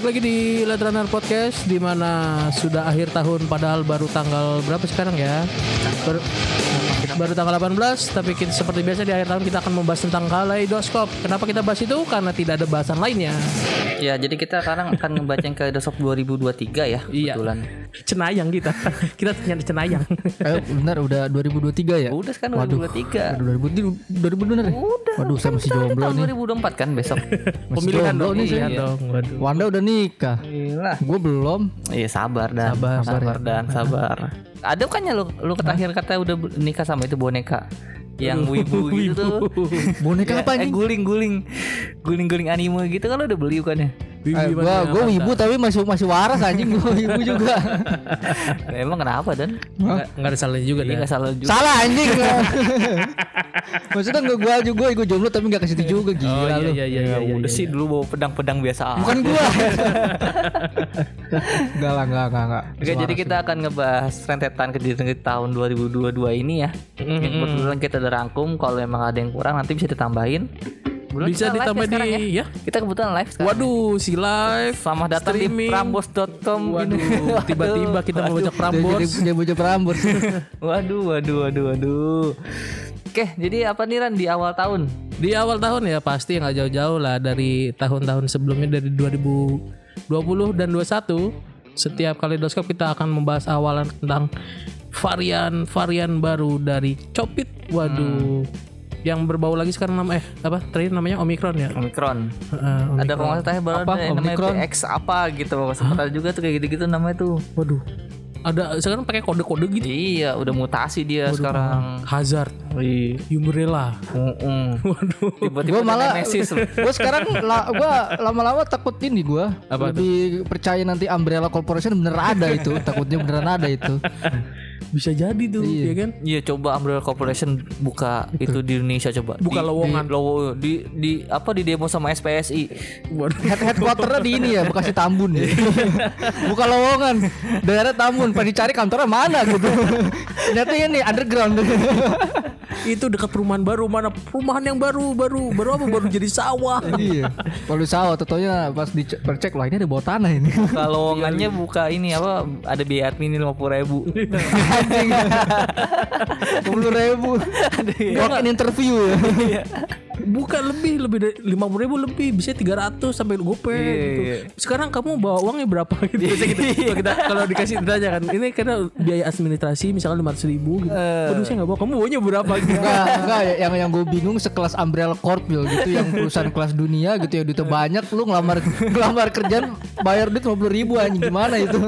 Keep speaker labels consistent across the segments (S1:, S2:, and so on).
S1: balik lagi di Let Runner Podcast di mana sudah akhir tahun padahal baru tanggal berapa sekarang ya? Baru, baru tanggal 18 tapi kita, seperti biasa di akhir tahun kita akan membahas tentang kaleidoskop. Kenapa kita bahas itu? Karena tidak ada bahasan lainnya.
S2: Ya, jadi kita sekarang akan ngebaca yang kaleidoskop 2023 ya,
S1: Iya.
S2: kebetulan.
S1: Cenayang kita. kita ternyata cenayang.
S3: Eh benar udah 2023 ya?
S2: Udah sekarang
S3: Waduh.
S2: 2023.
S3: Waduh, 2000 2000 bener ya?
S2: Udah.
S3: Waduh, saya masih
S2: Tahun
S3: jomblo nih.
S2: 2024 kan besok.
S3: Masih
S1: Pemilihan
S3: jomblo
S1: dong.
S3: nih
S1: Iya
S3: saya.
S1: dong. Waduh.
S3: Wanda udah nikah.
S2: Gila.
S3: Gue belum.
S2: Iya sabar dan
S1: Sabar,
S2: sabar, dan sabar. Ada kan ya lu lu terakhir kata udah nikah sama itu boneka yang wibu gitu tuh.
S3: Boneka apa
S2: eh,
S3: anjing?
S2: guling guling guling guling anime gitu kan lu udah beli bukan ya?
S1: Bibi
S3: Eh,
S1: mana
S3: gua
S1: yang
S3: gua
S1: kata?
S3: ibu tapi masih masih waras anjing gua ibu juga.
S2: Emang kenapa dan?
S1: Nggak, nggak ada salahnya juga
S2: Iya nggak salah juga.
S3: Salah anjing. Maksudnya gua gua juga gua jomblo tapi gak ke situ juga gila
S1: Oh iya
S3: lu.
S1: iya iya iya. iya,
S2: udah
S1: iya.
S2: sih dulu bawa pedang-pedang biasa.
S3: Bukan gua. Enggak lah, enggak, enggak, enggak.
S2: Oke, jadi kita akan ngebahas rentetan kejadian di tahun 2022 ini ya. Yang kebetulan kita rangkum. Kalau emang ada yang kurang nanti bisa ditambahin. Kebetulan
S1: Bisa ditambah
S2: ya sekarang
S1: di
S2: ya.
S1: ya.
S2: Kita kebetulan live sekarang.
S1: Waduh, si live.
S2: Selamat datang
S1: streaming.
S2: di prambos.com
S1: Waduh, tiba-tiba kita mau baca
S3: Dia
S1: Prambors.
S3: jadi dia bocah Prambors.
S2: Waduh, waduh, waduh, waduh. Oke, jadi apa nih Ran di awal tahun?
S1: Di awal tahun ya pasti nggak jauh-jauh lah dari tahun-tahun sebelumnya dari 2020 dan 21 setiap kaleidoskop kita akan membahas awalan tentang varian-varian baru dari Copit. Waduh. Yang berbau lagi sekarang nama eh apa? Terakhir namanya Omicron ya.
S2: Omicron.
S1: Heeh,
S2: Ada
S1: Omicron.
S2: nggak salah baru
S3: Apa?
S2: ada namanya
S3: Omicron?
S2: PX apa gitu. Sempat ada juga tuh kayak gitu-gitu namanya tuh.
S1: Waduh. Ada sekarang pakai kode-kode gitu.
S2: Iya, udah mutasi dia sekarang.
S1: Hazard,
S2: Wih.
S1: Umbrella.
S2: Mm-mm.
S1: Waduh.
S2: Tiba-tiba
S3: Gua malah. Gua sekarang la, gua lama-lama takut ini gua.
S1: Apa
S3: Lebih percaya nanti Umbrella Corporation bener ada itu. Takutnya beneran ada itu.
S1: Bisa jadi tuh,
S3: Iya.
S1: ya kan?
S2: Iya coba Umbrella Corporation buka itu di Indonesia coba.
S1: Buka
S2: Di-
S1: lowongan.
S2: Di, lowo- di di apa di demo sama SPSI.
S3: Head headquarternya di ini ya, Bekasi Tambun ya. Bukan lowongan. Daerah Tambun, pengen dicari kantornya mana gitu. Ternyata ini underground.
S1: itu dekat perumahan baru mana perumahan yang baru baru baru apa baru jadi sawah
S3: iya. Kalau sawah tentunya pas dicek lah ini ada bawah tanah ini.
S2: Kalau lowongannya buka ini apa ada biaya admin lima puluh ribu.
S3: Anjing. Puluh ribu. Walk in interview ya.
S1: Bukan lebih lebih dari lima ribu lebih bisa 300 sampai gope
S2: Iya,
S1: gitu
S2: iya.
S1: sekarang kamu bawa uangnya berapa gitu Biasa kita, kalau kita kalau dikasih ditanya kan ini karena biaya administrasi misalnya lima ribu gitu waduh saya nggak bawa kamu bawanya berapa gitu
S3: Enggak, enggak ya, yang yang gue bingung sekelas Umbrella Corpil gitu yang perusahaan kelas dunia gitu ya duitnya banyak lu ngelamar ngelamar kerjaan bayar duit 50 ribu anjing gimana itu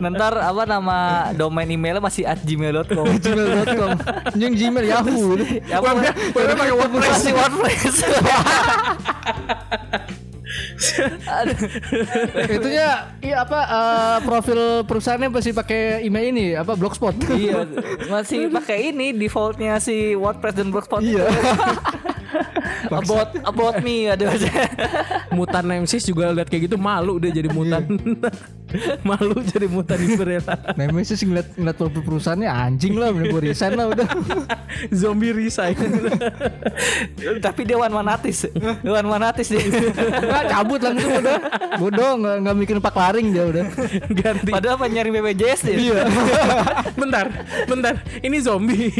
S2: Ntar apa nama domain emailnya masih at gmail.com.
S3: gmail.com anjing Gmail Yahoo.
S2: Ya apa?
S1: Pakai WordPress.
S2: WordPress. Aduh.
S3: itunya iya apa eh, profil perusahaannya masih pakai email ini apa blogspot
S2: iya, masih pakai ini defaultnya si WordPress dan Blogspot.
S3: iya
S2: about about me ada aja.
S1: mutan Nemesis juga lihat kayak gitu malu dia jadi mutan malu jadi mutan di Umbrella
S3: Nemesis ngeliat ngeliat profil perusahaannya anjing lah bener gue resign lah udah
S1: zombie resign
S2: Tapi dia one manatis. One manatis dia.
S3: Nggak, cabut langsung udah bodoh nggak nggak mikirin pak laring dia udah
S1: ganti
S2: Padahal apa nyari BPJS dia.
S3: iya
S1: bentar, bentar. Ini zombie.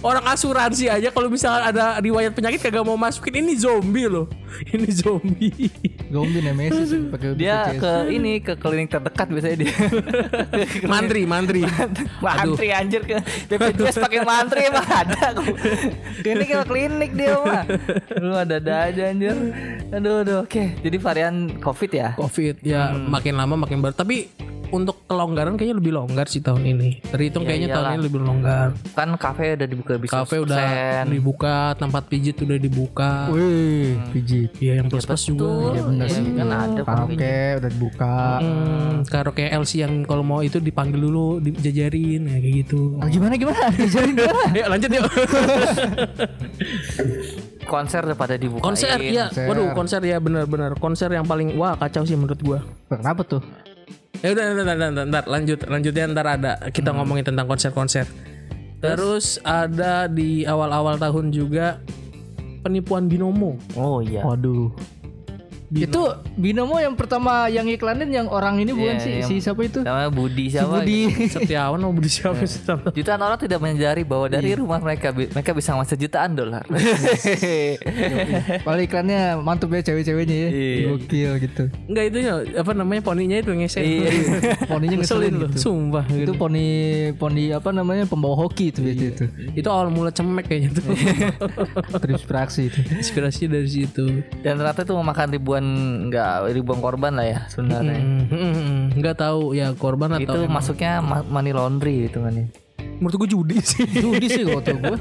S1: Orang asuransi aja kalau misalnya ada riwayat penyakit kagak mau masukin ini zombie loh. Ini zombie.
S3: zombie Nemesis pakai
S2: Dia
S3: BPJS.
S2: ke ini ke klinik terdekat biasanya dia.
S1: Mantri, mantri.
S2: mantri anjir ke BPJS pakai mantri emang ada kok. Ini ke klinik dia mah. Lu ada ada aja anjir. Aduh aduh oke. Jadi varian Covid ya.
S1: Covid ya makin lama makin baru. Tapi untuk kelonggaran kayaknya lebih longgar sih tahun ini. Terhitung
S2: Ya
S1: kayaknya tahun
S2: iyalah.
S1: ini lebih longgar.
S2: Kan kafe udah dibuka bisa.
S1: Kafe udah dibuka, tempat pijit udah dibuka.
S3: Wih, pijit.
S1: Iya yang plus plus juga.
S3: Iya bener sih.
S2: Kan ada.
S3: Karaoke udah dibuka.
S1: Hmm, karaoke LC yang kalau mau itu dipanggil dulu, dijajarin ya kayak gitu.
S3: Ah, gimana gimana? Jadi gimana?
S1: Ayo lanjut yuk.
S2: Konser udah pada dibuka.
S1: konser ya.
S3: konser.
S1: Waduh, konser ya benar-benar. Konser yang paling wah kacau sih menurut gua.
S3: Kenapa tuh?
S1: Ya udah, ntar, ntar, ntar, ntar, lanjut, lanjutnya ntar ada kita ngomongin tentang konser-konser. Terus ada di awal-awal tahun juga penipuan binomo.
S2: Oh iya.
S3: Waduh. Itu Binomo yang pertama yang iklanin yang orang ini bukan
S2: Iya,
S3: sih si siapa itu?
S2: Namanya Budi
S3: Si
S2: siapa?
S3: Budi.
S1: Setiawan mau beli siapa sih?
S2: Jutaan orang tidak menyadari bahwa dari rumah mereka mereka bisa ngasih jutaan dolar.
S3: Kalau iklannya mantep ya cewek-ceweknya ya.
S2: Iya.
S3: Gokil gitu.
S1: Enggak itu ya apa namanya poninya itu ngesek.
S2: Iya.
S3: Poninya
S1: Ngeselin
S3: ngeselin
S1: loh,
S3: gitu.
S1: sumpah.
S3: Itu
S1: Itu,
S3: poni poni apa namanya pembawa hoki itu biasanya itu.
S1: itu awal mula cemek kayaknya tuh.
S3: Terinspirasi itu.
S1: Inspirasi dari situ.
S2: Dan ternyata itu memakan ribuan enggak ribuan korban lah ya sebenarnya.
S1: Nggak tahu ya korban atau
S2: Itu masuknya ma- money laundry itu kan ya.
S1: menurut gue judi sih.
S3: Judi sih kalau gue.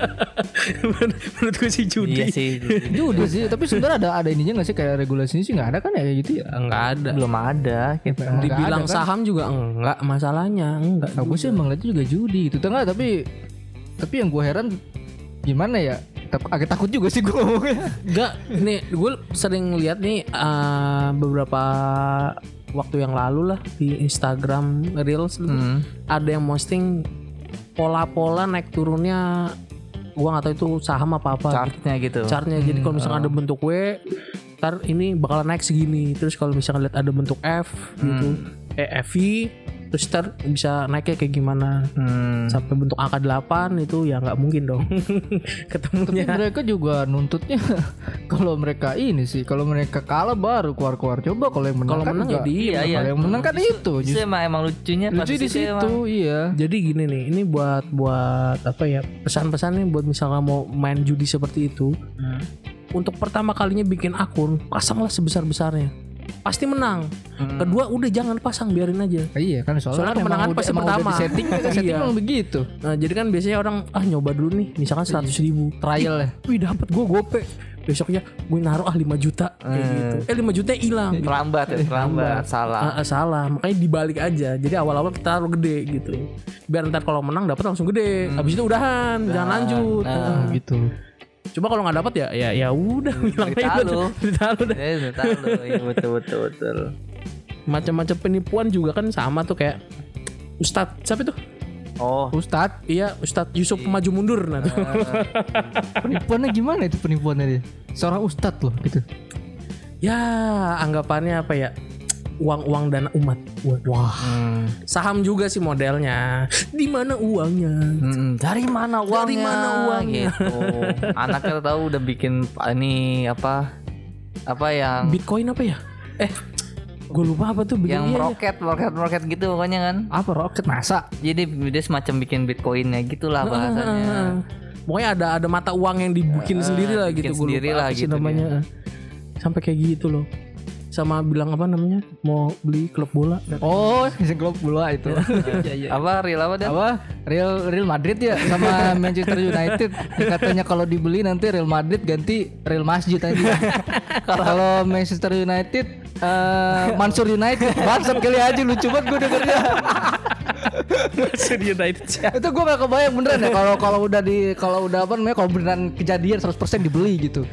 S1: menurut gue sih judi.
S2: Iya sih.
S3: Judi sih. Tapi sebenarnya ada ada ininya nggak sih kayak regulasinya sih nggak ada kan ya kayak gitu ya.
S1: Enggak ada.
S2: Belum ada gitu.
S3: Nggak
S1: Dibilang
S3: ada kan?
S1: saham juga enggak masalahnya, enggak.
S3: Nah, gue sih emang lihatnya juga judi gitu. Tengah tapi tapi yang gue heran gimana ya? Tak- Agak takut juga sih gue ngomongnya.
S1: Enggak, nih gue sering lihat nih eh, beberapa waktu yang lalu lah di Instagram Reels gitu.
S2: Hmm.
S1: ada yang posting pola-pola naik turunnya gua nggak tahu itu saham apa apa
S2: Chartnya gitu.
S1: chartnya jadi kalau misalnya ada bentuk W ntar ini bakalan naik segini terus kalau misalnya lihat ada bentuk F gitu eh FV terus ntar bisa naiknya kayak gimana
S2: Hmm.
S1: sampai bentuk angka 8 itu ya nggak mungkin dong ketemunya
S3: mereka juga nuntutnya kalau mereka ini sih kalau mereka kalah baru keluar-keluar coba kalau yang menang
S1: kalau
S3: kan
S1: menang ya dia
S2: Iya, iya.
S3: kalau yang menang kan itu
S2: Itu
S3: justru
S2: emang emang lucunya
S3: lucu di
S2: situ emang.
S3: iya
S1: Jadi gini nih, ini buat buat apa ya pesan-pesannya buat misalnya mau main judi seperti itu,
S2: Hmm.
S1: untuk pertama kalinya bikin akun pasanglah sebesar besarnya, pasti menang.
S2: Hmm.
S1: Kedua udah jangan pasang biarin aja.
S3: iya kan soalnya,
S1: Soalnya
S3: kan
S1: kemenangan pasti
S3: emang
S1: pertama.
S3: udah di setting kan setting
S1: Iya.
S3: begitu
S1: Nah jadi kan biasanya orang ah nyoba dulu nih, misalkan seratus ribu,
S3: trial ya
S1: wih dapat gue gope, besoknya gue naruh ah 5 juta kayak gitu. Eh 5 juta hilang.
S2: Terlambat ya, terlambat. Salah.
S1: Ah, ah, salah makanya dibalik aja jadi awal-awal kita taruh gede gitu biar ntar kalau menang dapat langsung gede habis itu udahan jangan lanjut
S3: Nah, gitu
S1: Coba kalau nggak dapat ya ya ya udah bilang
S2: Cerita
S1: aja
S2: lu.
S1: cerita lu deh.
S2: Ya, udah tahu lu. Iya betul betul betul.
S1: Macam-macam penipuan juga kan sama tuh kayak Ustadz siapa itu?
S2: Oh,
S3: Ustadz
S1: Iya Ustadz Yusuf maju mundur nah tuh.
S3: penipuannya gimana itu penipuannya dia seorang ustadz loh gitu
S1: ya anggapannya apa ya? Uang-uang dana umat. Wah.
S2: hmm.
S1: Saham juga sih modelnya. Di mana uangnya?
S2: Mm, dari mana uangnya?
S1: Dari mana uangnya?
S2: Gitu. Anaknya tahu udah bikin ini apa? Apa yang
S1: Bitcoin apa ya? Eh, gue lupa apa tuh
S2: yang roket, roket, roket gitu pokoknya kan.
S3: apa roket masa
S2: Jadi dia semacam bikin bitcoinnya gitulah bahasanya.
S1: Pokoknya ada ada mata uang yang dibikin sendiri lah gitu.
S2: Sendiri
S1: lupa
S2: lah gitu
S1: namanya. Sampai kayak gitu loh. Sama bilang apa namanya? Mau beli klub bola.
S3: oh yang klub bola itu
S2: Apa real apa dan?
S3: apa Real Real Madrid ya sama Manchester United katanya kalau dibeli nanti Real Madrid ganti Real Masjid aja kalau Manchester United eh, Mansur United bangsat kali aja lucu banget gue dengernya
S1: United.
S3: itu gue gak kebayang beneran ya kalau kalau udah di kalau udah apa namanya kalau beneran kejadian 100% dibeli gitu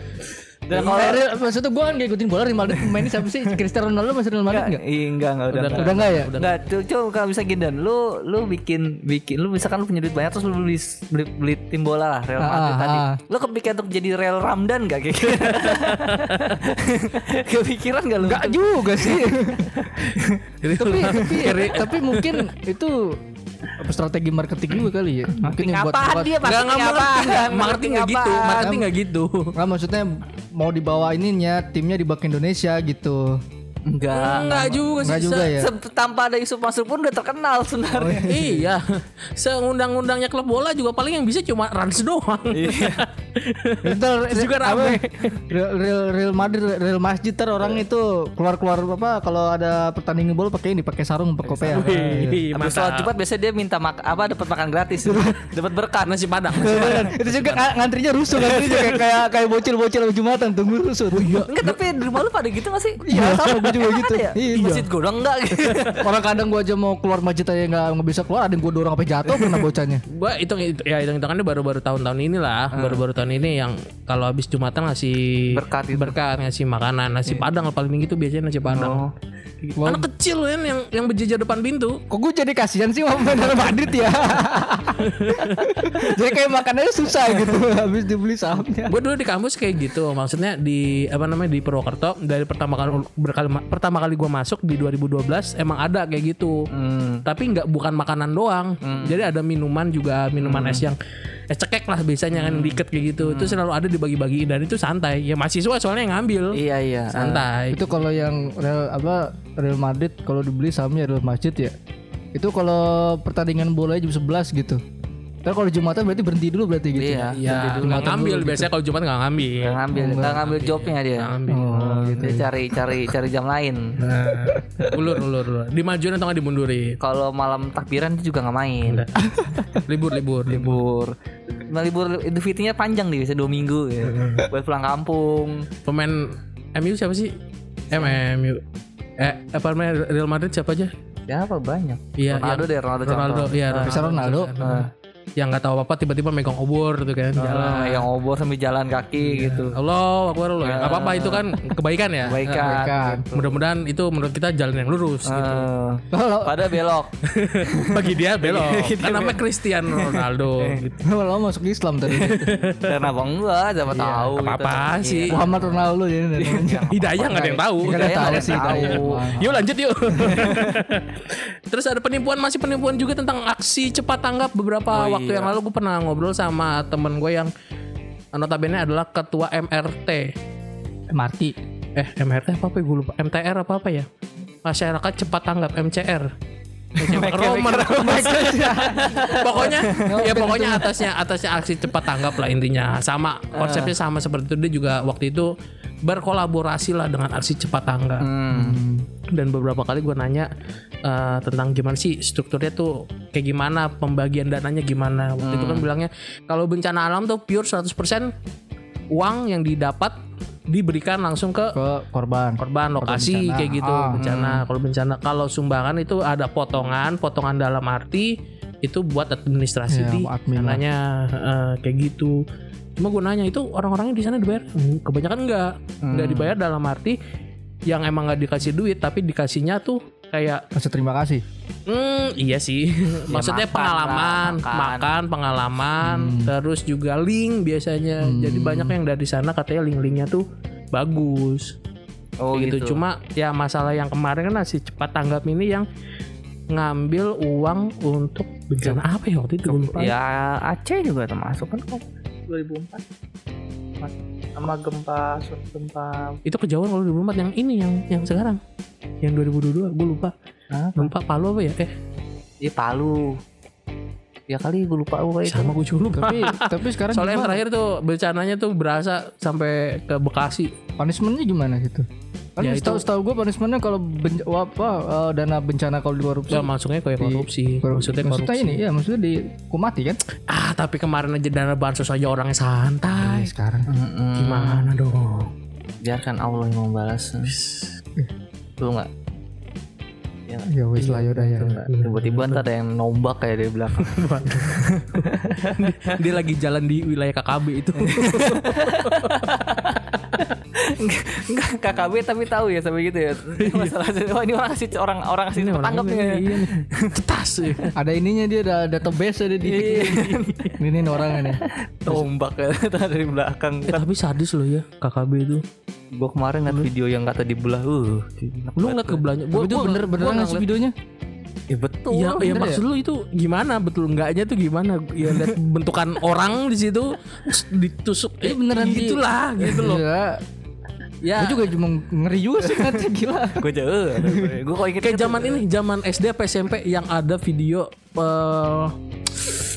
S3: dan kalau Real, maksudnya gue kan gak ikutin bola Real Madrid pemainnya siapa sih Cristiano Ronaldo masih Real Madrid nggak
S2: Iya enggak enggak udah enggak.
S3: udah nggak ya
S2: Enggak, tuh coba kalau bisa gini dan lu lu bikin bikin lu misalkan lu punya duit banyak terus lu beli beli, beli tim bola lah Real Madrid
S3: Ah,
S2: tadi.
S3: ah.
S2: Lu kepikiran untuk jadi Real Ramdan gak kayak gitu? Kepikiran gak lu?
S3: Enggak juga sih tapi tapi tapi mungkin itu apa strategi marketing juga kali ya mungkin yang buat buat
S2: dia
S1: Enggak
S2: marketing
S1: enggak
S2: apaan?
S1: marketing, marketing enggak gitu, marketing enggak gitu.
S3: Nggak maksudnya mau dibawa ininya timnya dibawa ke Indonesia gitu.
S2: Enggak.
S1: Enggak juga sih.
S3: Enggak juga ya.
S2: Tanpa ada Yusuf Mansur pun udah terkenal sebenarnya.
S1: iya. Seundang-undangnya klub bola juga paling yang bisa cuma Rans doang.
S3: Ntar
S1: Terus juga
S3: apa,
S1: rame.
S3: Real, Real, Real Madrid, Real Masjid ter orang itu keluar-keluar apa kalau ada pertandingan bola pakai ini pakai sarung pakai kopiah.
S1: Wih,
S2: Habis sholat. Jumat biasanya dia minta mak apa dapat makan gratis. dapat berkat.
S1: Nasi padang.
S3: itu juga nga- ngantrinya rusuh ngantrinya kayak kayak kayak bocil-bocil Jumatan tunggu rusuh. iya.
S2: Enggak tapi di rumah lu pada gitu gak sih?
S3: Iya, sama gue juga gitu.
S2: Ya?
S3: Iya.
S2: Masjid gue enggak gitu.
S3: Orang kadang gua aja mau keluar masjid aja nggak nggak bisa keluar, ada yang gua dorong sampai jatuh pernah bocahnya.
S1: Gua hitung ya hitung hitungannya baru-baru tahun-tahun ini lah, baru-baru tahun ini yang kalau habis jumatan ngasih
S2: Berkat itu.
S1: berkat ngasih makanan nasi padang paling tinggi itu biasanya nasi padang. Anak kecil kan yang yang berjejer depan pintu.
S3: Kok gue jadi kasihan sih sama Real Madrid ya Jadi kayak makanannya susah gitu Habis dibeli sahamnya
S1: Gue dulu di kampus kayak gitu, maksudnya di apa namanya di Purwokerto dari pertama kali berkali pertama kali gue masuk di 2012 emang ada kayak gitu.
S2: Hmm.
S1: Tapi nggak bukan makanan doang. Jadi ada minuman juga, minuman es yang es cekek lah biasanya kan dikit kayak gitu. Itu selalu ada dibagi-bagiin dan itu santai. Ya mahasiswa soalnya yang ngambil.
S2: Iya iya.
S1: Santai.
S3: Itu kalau yang Real apa Real Madrid kalau dibeli sahamnya Real Madrid ya. Itu kalau pertandingan bola jam 11 gitu. Tapi kalau Jumatan berarti berhenti dulu berarti gitu.
S2: Iya.
S1: Ya, nggak ngambil biasanya kalau Jumat nggak ngambil.
S2: Nggak ngambil, nggak ngambil jobnya dia.
S1: Nggak ngambil.
S3: Oh, gitu.
S2: Dia cari cari cari jam lain.
S1: Nah, ulur ulur ulur. Dimajuin atau nggak dimundurin?
S2: Kalau malam takbiran dia juga nggak main.
S1: libur libur libur.
S2: Libur. Nah, libur Idul Fitrinya panjang nih, bisa dua minggu ya. Buat pulang kampung.
S1: Pemain MU siapa sih? MU. Eh apa namanya Real Madrid siapa aja?
S2: Siapa banyak?
S1: Iya,
S2: Ronaldo deh, Ronaldo.
S1: Ronaldo, iya
S3: Cristiano Ronaldo.
S1: Yang nggak tahu apa-apa tiba-tiba megang obor tuh kan jalan.
S2: Ah, yang obor sambil jalan kaki gitu.
S1: Allah, Akbar Allah. Ya, apa-apa itu kan kebaikan ya.
S2: Kebaikan.
S1: Mudah-mudahan itu menurut kita jalan yang lurus gitu.
S2: Eh,
S3: Kalau
S2: pada belok.
S1: Bagi dia belok. kan namanya Cristiano Ronaldo gitu.
S3: lo masuk Islam tadi.
S2: Kenapa enggak? Siapa tahu. gitu.
S1: Apa-apa sih.
S3: Muhammad Ronaldo jadi
S1: Hidayah nggak ada yang tahu.
S3: Nggak ada tahu
S2: nggak ada
S3: sih
S2: tahu.
S1: Yuk lanjut yuk. Terus ada penipuan masih penipuan juga tentang aksi cepat tanggap beberapa
S2: Oh,
S1: waktu
S2: iya.
S1: yang lalu gue pernah ngobrol sama temen gue yang notabene adalah ketua MRT.
S3: MRT.
S1: Eh MRT apa apa gue lupa. MTR apa apa ya? Masyarakat cepat tanggap MCR. Romer. pokoknya ya pokoknya atasnya atasnya aksi cepat tanggap lah intinya sama konsepnya sama seperti itu dia juga waktu itu berkolaborasi lah dengan aksi cepat tanggap
S2: Hmm.
S1: dan beberapa kali gue nanya eh, tentang gimana sih strukturnya tuh kayak gimana pembagian dananya gimana waktu itu kan bilangnya kalau bencana alam tuh pure 100% uang yang didapat diberikan langsung ke
S3: Ke korban.
S1: korban lokasi
S3: bencana.
S1: kayak gitu
S3: Ah,
S1: bencana kalau bencana kalau sumbangan itu ada potongan potongan dalam arti itu buat administrasi
S3: Ya,
S1: di
S3: admin lah.
S1: sananya eh, kayak gitu cuma gue nanya itu orang-orangnya di sana dibayar Hmm, kebanyakan enggak enggak
S3: Hmm.
S1: dibayar dalam arti yang emang nggak dikasih duit tapi dikasihnya tuh kayak
S3: Kasih terima kasih.
S1: Hmm, iya sih. Maksudnya
S2: makan
S1: pengalaman,
S2: lah, makan.
S1: makan, pengalaman,
S3: Hmm.
S1: terus juga link biasanya. Jadi banyak yang dari sana katanya link-linknya tuh bagus.
S2: Oh
S1: Kayak
S2: gitu.
S1: Cuma ya masalah yang kemarin kan si cepat tanggap ini yang ngambil uang untuk bencana apa ya waktu itu.
S2: Ya Aceh juga termasuk kan kok 2004 sama gempa gempa
S1: Itu kejauhan kalau 2004 yang ini yang yang sekarang. Yang 2022 gue lupa.
S2: Apa?
S1: Gempa Palu apa ya? Eh,
S2: di Palu. Ya kali gue lupa gue itu.
S1: sama gue juga lupa.
S3: Tapi tapi sekarang
S1: Soalnya yang
S3: gimana?
S1: terakhir tuh bencananya tuh berasa sampai ke Bekasi.
S3: punishmentnya gimana gitu? Kan
S1: Ya,
S3: setahu
S1: itu-
S3: setahu gue punishmentnya kalau ben, apa eh, dana bencana kalau dikorupsi.
S1: Ya masuknya kayak korupsi.
S3: Korup-
S1: Maksudnya korupsi.
S3: ini ya maksudnya dihukum mati kan?
S1: Ah tapi kemarin aja dana bansos aja orangnya santai.
S3: sekarang.
S2: Mm-mm.
S1: Gimana dong?
S2: Biarkan Allah yang membalas. Lu nggak? Ya,
S3: Ya wis lah yaudah ya.
S2: tiba-tiba ntar ada yang nombak kayak dari belakang.
S1: Dia lagi jalan di wilayah KKB itu.
S2: Enggak KKB tapi tahu ya sampai gitu ya. Masalah oh ini orang kasih orang orang kasih
S1: Ini
S2: tanggap
S1: orangnya
S2: nih.
S1: iya nih. Cetas. ya.
S3: Ada ininya dia ada database ada di ini nih orangnya nih.
S2: Tombak ya dari belakang.
S1: Eh, tapi sadis loh ya KKB itu.
S2: Gua kemarin ngeliat video yang kata dibelah. Uh,
S1: Lu nggak ke belanja?
S3: Tapi itu bener beneran nggak sih videonya?
S2: Ya betul.
S1: Iya, ya,
S3: bener
S1: maksud lu itu gimana betul enggaknya tuh gimana? Ya lihat bentukan orang di situ ditusuk. Eh,
S3: beneran di-
S1: gitulah gitu loh.
S3: Iya.
S1: Ya.
S3: Gue juga cuma ngeri juga sih nanti gila.
S2: Gue aja. Gue kok inget
S1: Kayak zaman ini, zaman SD apa SMP yang ada video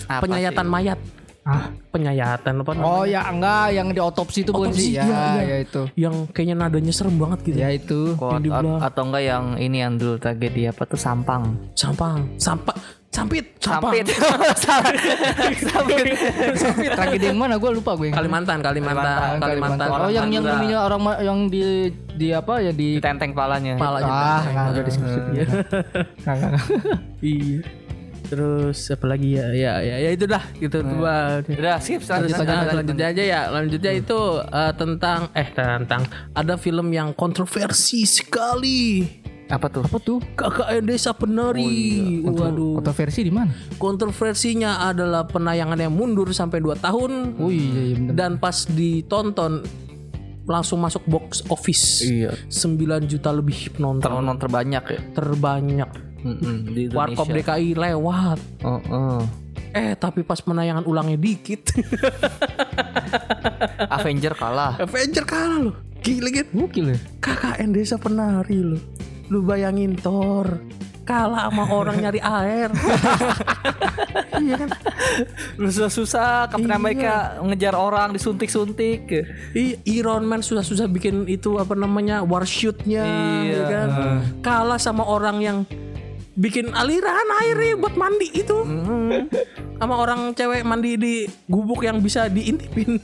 S2: Apa
S1: penyayatan
S2: sih?
S1: mayat.
S3: Ah.
S1: Penyayatan apa namanya?
S3: Oh ya enggak yang di otopsi itu bukan sih? Ya,
S1: iya, iya.
S3: ya itu.
S1: Yang kayaknya nadanya serem banget gitu.
S3: Ya itu.
S1: Dibelah.
S2: atau enggak yang ini yang dulu tragedi apa tuh Sampang.
S1: Sampang, sampah, sampit, sampang.
S2: Sampit. Salah. Sampit.
S3: Tragedi yang mana? Gue lupa gue yang
S1: Kalimantan, Kalimantan, Kalimantan.
S3: Oh yang yang ininya orang yang di di apa ya di
S2: Ditenteng palanya.
S1: Palanya.
S3: ah nggak ada diskusi
S1: Iya. Iya. Terus apa lagi ya? Ya, ya, ya itu dah gitu tuh Bang.
S2: Udah, skip
S1: Terus
S2: selanjutnya.
S1: ah, selanjutnya aja ya Selanjutnya itu eh, tentang Eh tentang Ada film yang kontroversi sekali
S2: Apa tuh?
S3: Apa tuh?
S1: KKN Desa Penari. Waduh.
S3: Kontroversi di mana?
S1: Kontroversinya adalah penayangannya mundur sampai 2 tahun
S3: Oh iya, iya bener.
S1: dan pas ditonton langsung masuk box office.
S2: Iya.
S1: 9 juta lebih penonton
S2: Penonton terbanyak ya
S1: terbanyak.
S2: Di
S1: Warkop. DKI lewat.
S2: Oh, oh.
S1: Eh tapi pas penayangan ulangnya dikit
S2: Avenger kalah.
S1: Avenger kalah loh Gila gitu
S3: Gokil ya.
S1: KKN Desa Penari loh Lu bayangin Thor Kalah sama orang nyari air Iya kan
S2: Lu susah-susah Captain
S1: Iya.
S2: America ngejar orang disuntik-suntik.
S1: Iron Man susah-susah bikin itu apa namanya warshootnya
S2: Iya.
S1: ya kan Kalah sama orang yang bikin aliran airnya buat mandi itu sama orang cewek mandi di gubuk yang bisa diintipin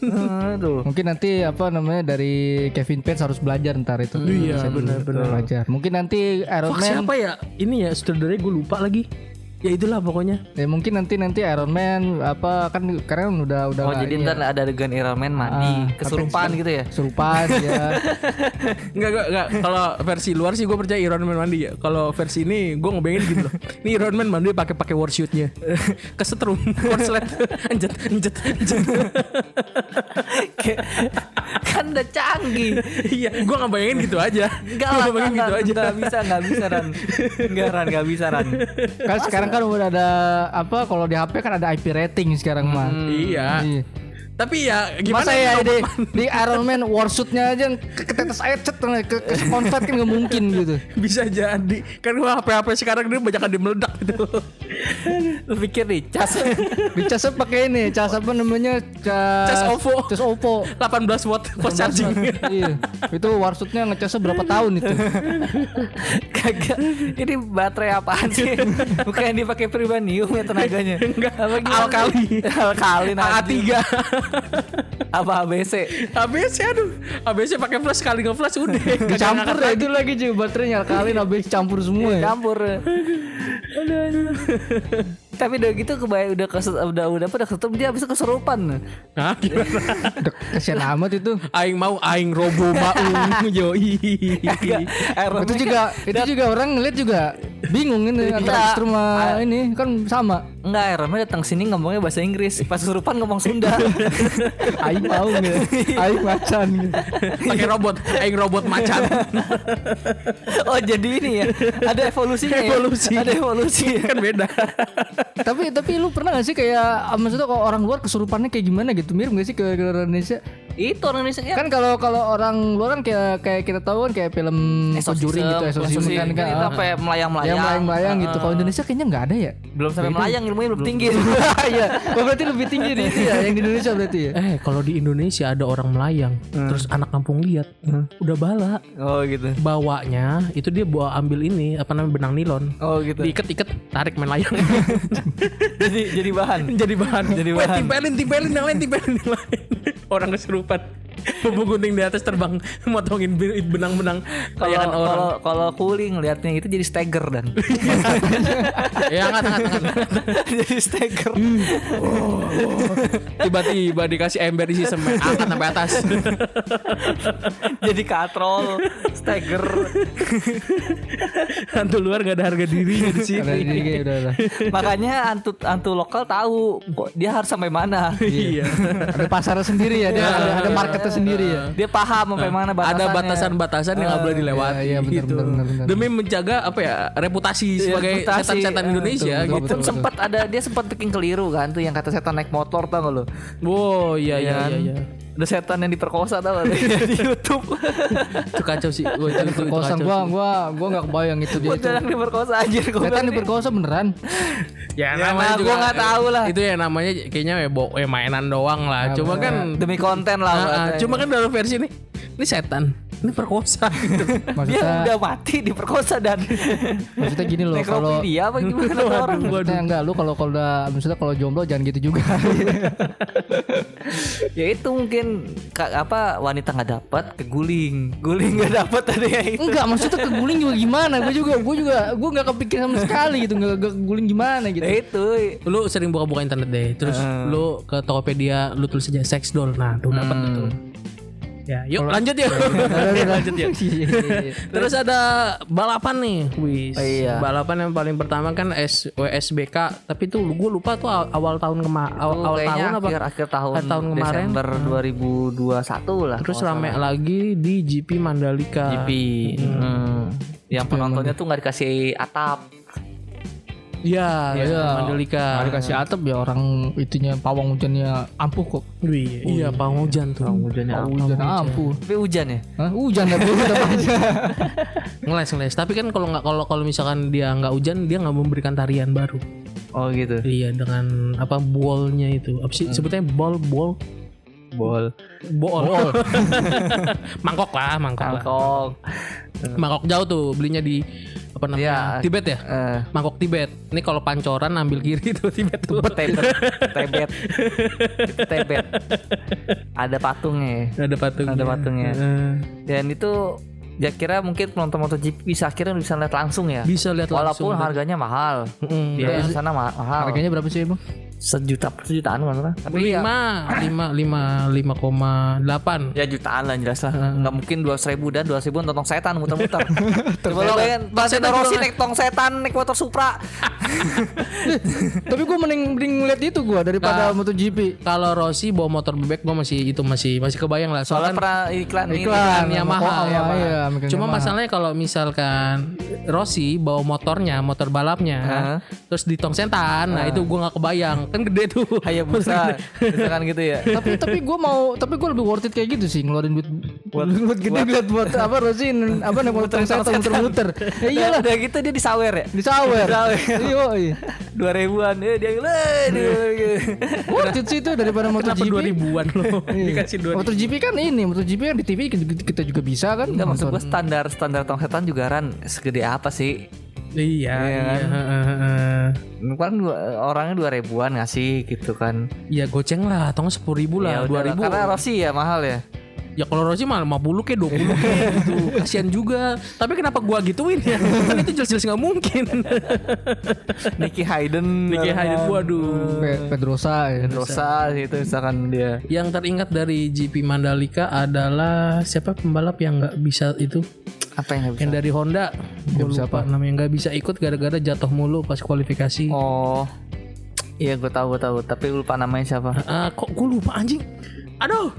S2: Aduh.
S3: Mungkin nanti apa namanya dari Kevin Page harus belajar ntar itu.
S1: Iya, benar-benar.
S3: Belajar. Mungkin nanti Iron
S1: Fuck,
S3: Man
S1: siapa ya ini ya sutradaranya gue lupa lagi ya itulah pokoknya
S3: Ya mungkin nanti nanti Iron Man apa kan karena kan udah udah
S2: Oh
S3: nggak
S2: jadi ntar ada adegan Iron Man mandi
S3: Ah,
S2: kesurupan gitu ya?
S3: ya. serupan ya.
S1: Enggak, enggak, enggak. Kalau versi luar sih gue percaya Iron Man mandi ya. Kalau versi ini gue ngebayangin gitu loh. Ini Iron Man mandi pakai pakai warshootnya. Kesetrum, korslet, anjet, anjet.
S2: Kayak- kan udah canggih.
S1: Iya, gue ngebayangin gitu aja.
S2: Enggak
S1: Gua
S2: lah, enggak,
S1: gitu aja.
S2: enggak bisa, enggak bisa Ran. Enggak Ran, enggak bisa Ran.
S3: kan sekarang kan udah ada apa kalau di HP kan ada IP rating sekarang mah.
S1: Iya.
S3: Iya.
S1: Tapi ya gimana
S3: Masa ya di, di Iron Man warsuitnya aja ke ketetes air cet ke, ke konfet kan nggak mungkin gitu.
S1: bisa jadi kan gua HP-HP sekarang dia banyak di meledak gitu.
S2: Lu pikir nih, cas.
S3: Dicasnya pakai ini, cas apa namanya? Cas,
S1: Cas OVO.
S3: Cas OVO.
S1: 18 watt fast charging.
S3: iya. Itu warsuitnya ngecasnya berapa tahun itu?
S2: Kagak. Ini baterai apaan sih? Bukan yang dipakai pribanium ya tenaganya.
S1: Enggak,
S2: Apa gimana?
S1: alkali.
S2: Alkali
S1: AA3.
S2: Apa ABC?
S1: ABC aduh. ABC pakai flash sekali nge-flash udah. Kagak
S3: Campur ya itu lagi juga baterainya alkalin habis campur semua ya.
S2: Campur. Tapi udah gitu kebayang udah keset, udah udah apa udah kesetrum dia bisa kesurupan.
S1: Hah, gimana?
S3: Udah Kasian amat itu.
S1: Aing mau aing robo maung yoi.
S2: Iron
S3: itu juga itu juga orang ngeliat juga bingung ini antara Astro sama ini kan sama.
S2: Enggak, Iron Man datang sini ngomongnya bahasa Inggris. Pas kesurupan ngomong Sunda.
S3: Aing mau gitu. Aing macan gitu.
S1: Pakai robot, aing robot macan.
S2: oh, jadi ini ya. Ada evolusinya ya.
S1: Evolusi.
S2: Ada evolusi. ya.
S1: kan beda.
S3: Tapi tapi lu pernah gak sih kayak maksudnya kalau orang luar kesurupannya kayak gimana gitu mirip gak sih ke, ke orang Indonesia?
S2: Itu orang Indonesia ya.
S3: Kan kalau kalau orang luar kan kayak kayak kita tahu kan kayak film Conjuring gitu, Exorcism kan kan.
S2: itu
S3: ah.
S2: sampai melayang-melayang.
S3: yang melayang-melayang gitu. Kalau Indonesia kayaknya nggak ada ya.
S2: belum sampai melayang ilmunya belum tinggi.
S3: Iya, oh, berarti lebih tinggi di itu ya yang di Indonesia berarti ya.
S1: Eh, kalau di Indonesia ada orang melayang, terus anak kampung lihat, udah bala.
S2: oh gitu.
S1: Bawanya itu dia bawa ambil ini apa namanya benang nilon.
S2: Oh gitu.
S1: Diikat-ikat, tarik main layang.
S2: jadi jadi bahan.
S1: jadi bahan.
S2: Jadi
S1: Weh,
S2: bahan.
S1: timpelin, timpelin yang lain, timpelin yang lain. Orang kesurupan. Bumbu gunting di atas terbang, motongin be- benang-benang
S2: Kalau
S1: layangan orang.
S2: kalau kalau cooling liatnya itu jadi stagger dan.
S1: ya angkat.
S2: jadi stagger.
S1: Tiba-tiba dikasih ember isi semen, angkat sampai atas.
S2: jadi katrol, stagger.
S1: Hantu luar gak ada harga dirinya di sini.
S3: Udah.
S2: Makanya antu antu lokal tahu kok dia harus sampai mana.
S1: Iya.
S3: Ada pasarnya sendiri ya, dia ada, ada marketnya sendiri ya.
S2: Dia paham sampai mana batasannya.
S1: ada batasan-batasan yang nggak boleh dilewati
S3: iya, iya, benar,
S1: gitu.
S3: benar, benar, benar.
S1: Demi menjaga apa ya reputasi sebagai
S2: reputasi.
S1: setan-setan Indonesia
S3: betul,
S1: gitu.
S2: Itu sempat ada dia sempat bikin keliru kan tuh yang kata setan naik motor tau gak lo?
S1: Wow, iya iya
S2: kan?
S1: iya.
S2: Ada setan yang diperkosa tau gak di YouTube.
S1: Itu kacau sih. Wah, itu, itu, itu
S3: Perkosa
S1: kacau
S3: gua gua gua nggak kebayang itu dia itu.
S2: Diperkosa aja gua
S3: Setan diperkosa beneran.
S1: Ya,
S2: Ya, nah, gua nggak tahu lah.
S1: Itu ya namanya kayaknya ya, bo- ya mainan doang lah. Cuma kan
S2: demi konten lah.
S1: Ah, ah,
S2: katanya.
S1: cuma kan dalam versi ini ini setan, ini perkosa gitu.
S2: dia udah mati diperkosa dan
S3: maksudnya gini loh kalau
S2: nekrofilia apa gimana tuh orang?
S3: Maksudnya enggak lu kalau kalau udah maksudnya kalau jomblo jangan gitu juga.
S2: ya itu mungkin ka- apa wanita nggak dapat keguling guling nggak dapat ada ya itu
S3: enggak maksudnya keguling juga gimana? Gue juga gue juga gue nggak kepikir sama sekali gitu nggak nggak keguling gimana gitu.
S2: Ya itu
S1: lu sering buka-buka internet deh terus lu ke Tokopedia lu tulis aja sex doll nah tuh dapat
S2: Hmm.
S1: gitu Ya, yuk lanjut yuk. lanjut yuk. Terus ada balapan nih, wis.
S2: Oh, iya.
S1: Balapan yang paling pertama kan S WSBK, tapi tuh gue lupa tuh aw- awal tahun kema awal,
S2: Itu
S1: awal tahun apa?
S2: akhir akhir tahun,
S1: Akhir tahun kemarin.
S2: Desember 2021 lah.
S1: Terus rame lagi di GP Mandalika.
S2: GP. Hmm. Yang penontonnya tuh nggak dikasih atap.
S1: Iya,
S3: Iya.
S1: Mandalika.
S3: Ada kasih atap ya orang itunya pawang hujannya ampuh kok.
S1: Wih, iya, pawang hujan tuh.
S2: Hujannya
S3: Pawang hujan ampuh.
S2: Tapi hujan ya.
S3: Hah? Hujan ya tetap aja.
S1: Ngeles ngeles. Tapi kan kalau nggak kalau kalau misalkan dia nggak hujan, dia nggak memberikan tarian baru.
S2: Oh gitu.
S1: Iya, dengan apa ballnya itu. Apa sih sebutnya ball ball
S2: Bol.
S1: Ball. mangkok lah, mangkok lah.
S2: Kok.
S1: Mangkok jauh tuh belinya di apa namanya?
S2: Iya.
S1: Tibet ya?
S2: Eh,
S1: Mangkok Tibet. Ini kalau pancoran ambil kiri tuh Tibet tuh.
S2: tebet, tebet, Itu tebet. Ada patungnya. ya.
S1: Ada patungnya.
S2: Ada patungnya.
S1: Eh,
S2: Dan itu ya kira mungkin penonton MotoGP bisa akhirnya bisa lihat langsung ya.
S1: bisa lihat langsung.
S2: Walaupun harganya mahal.
S1: Mm,
S2: Biaya di sana ma- mahal.
S3: Harganya berapa sih bang?
S2: Sejuta sejutaan kan lah. Tapi ya,
S1: lima lima lima lima koma delapan
S2: ya jutaan lah jelas lah. Nggak mungkin dua ribu dan dua ribu tong setan muter-muter. Coba lo bayangin Valentino
S1: setan
S2: Rossi naik tong setan naik motor Supra.
S3: Tapi gue mending mending ngeliat itu gue daripada MotoGP.
S1: kalau Rossi bawa motor bebek gue masih itu masih masih kebayang lah
S2: Soalnya
S1: soalnya
S2: pernah iklan ini.
S3: Iklan sama
S1: Yamaha,
S3: iya, megang
S1: Cuma
S3: Yamaha.
S1: masalahnya kalau misalkan Rossi bawa motornya, motor balapnya, terus di tong setan, nah itu gue nggak kebayang, kan gede tuh.
S2: Hayabusa. Misalkan gitu ya.
S3: tapi tapi gue mau tapi gue lebih worth it kayak gitu sih ngeluarin duit buat buat gede buat buat apa Rosin apa nih muter satu muter muter ya iyalah
S2: Udah gitu dia disawer ya.
S3: disawer iya iya
S2: Dua ribuan eh dia dia- gitu.
S3: worth it sih itu daripada
S1: Kenapa
S3: MotoGP
S1: dua ribuan lo? Dikasih dua
S3: MotoGP kan ini MotoGP kan di TV kita, juga bisa kan
S2: Enggak maksud gue standar standar tong setan juga ran segede apa sih?
S1: Iya,
S2: Iya kan?
S1: iya, heeh, heeh.
S2: Kan dua, orangnya dua ribuan ngasih gitu kan.
S1: Ya goceng lah, atau sepuluh ribu
S2: Ya
S1: lah, dua ribu.
S2: Karena Rossi ya mahal ya.
S1: Ya kalau Rossi mah 50 ke 20 ke gitu. Kasihan juga. Tapi kenapa gua gituin ya? kan itu jelas-jelas nggak mungkin.
S2: Nicky Hayden,
S1: Nicky Hayden waduh.
S3: Pe- Pedrosa ya
S2: dosa gitu misalkan dia.
S1: Yang teringat dari GP Mandalika adalah siapa pembalap yang nggak bisa itu?
S2: Apa yang?
S1: Yang dari Honda, gue lupa namanya nggak bisa ikut gara-gara jatuh mulu pas kualifikasi.
S2: Oh, iya gue tahu gue tahu. Tapi lupa namanya siapa.
S1: Ah, kok gue lupa anjing? Aduh,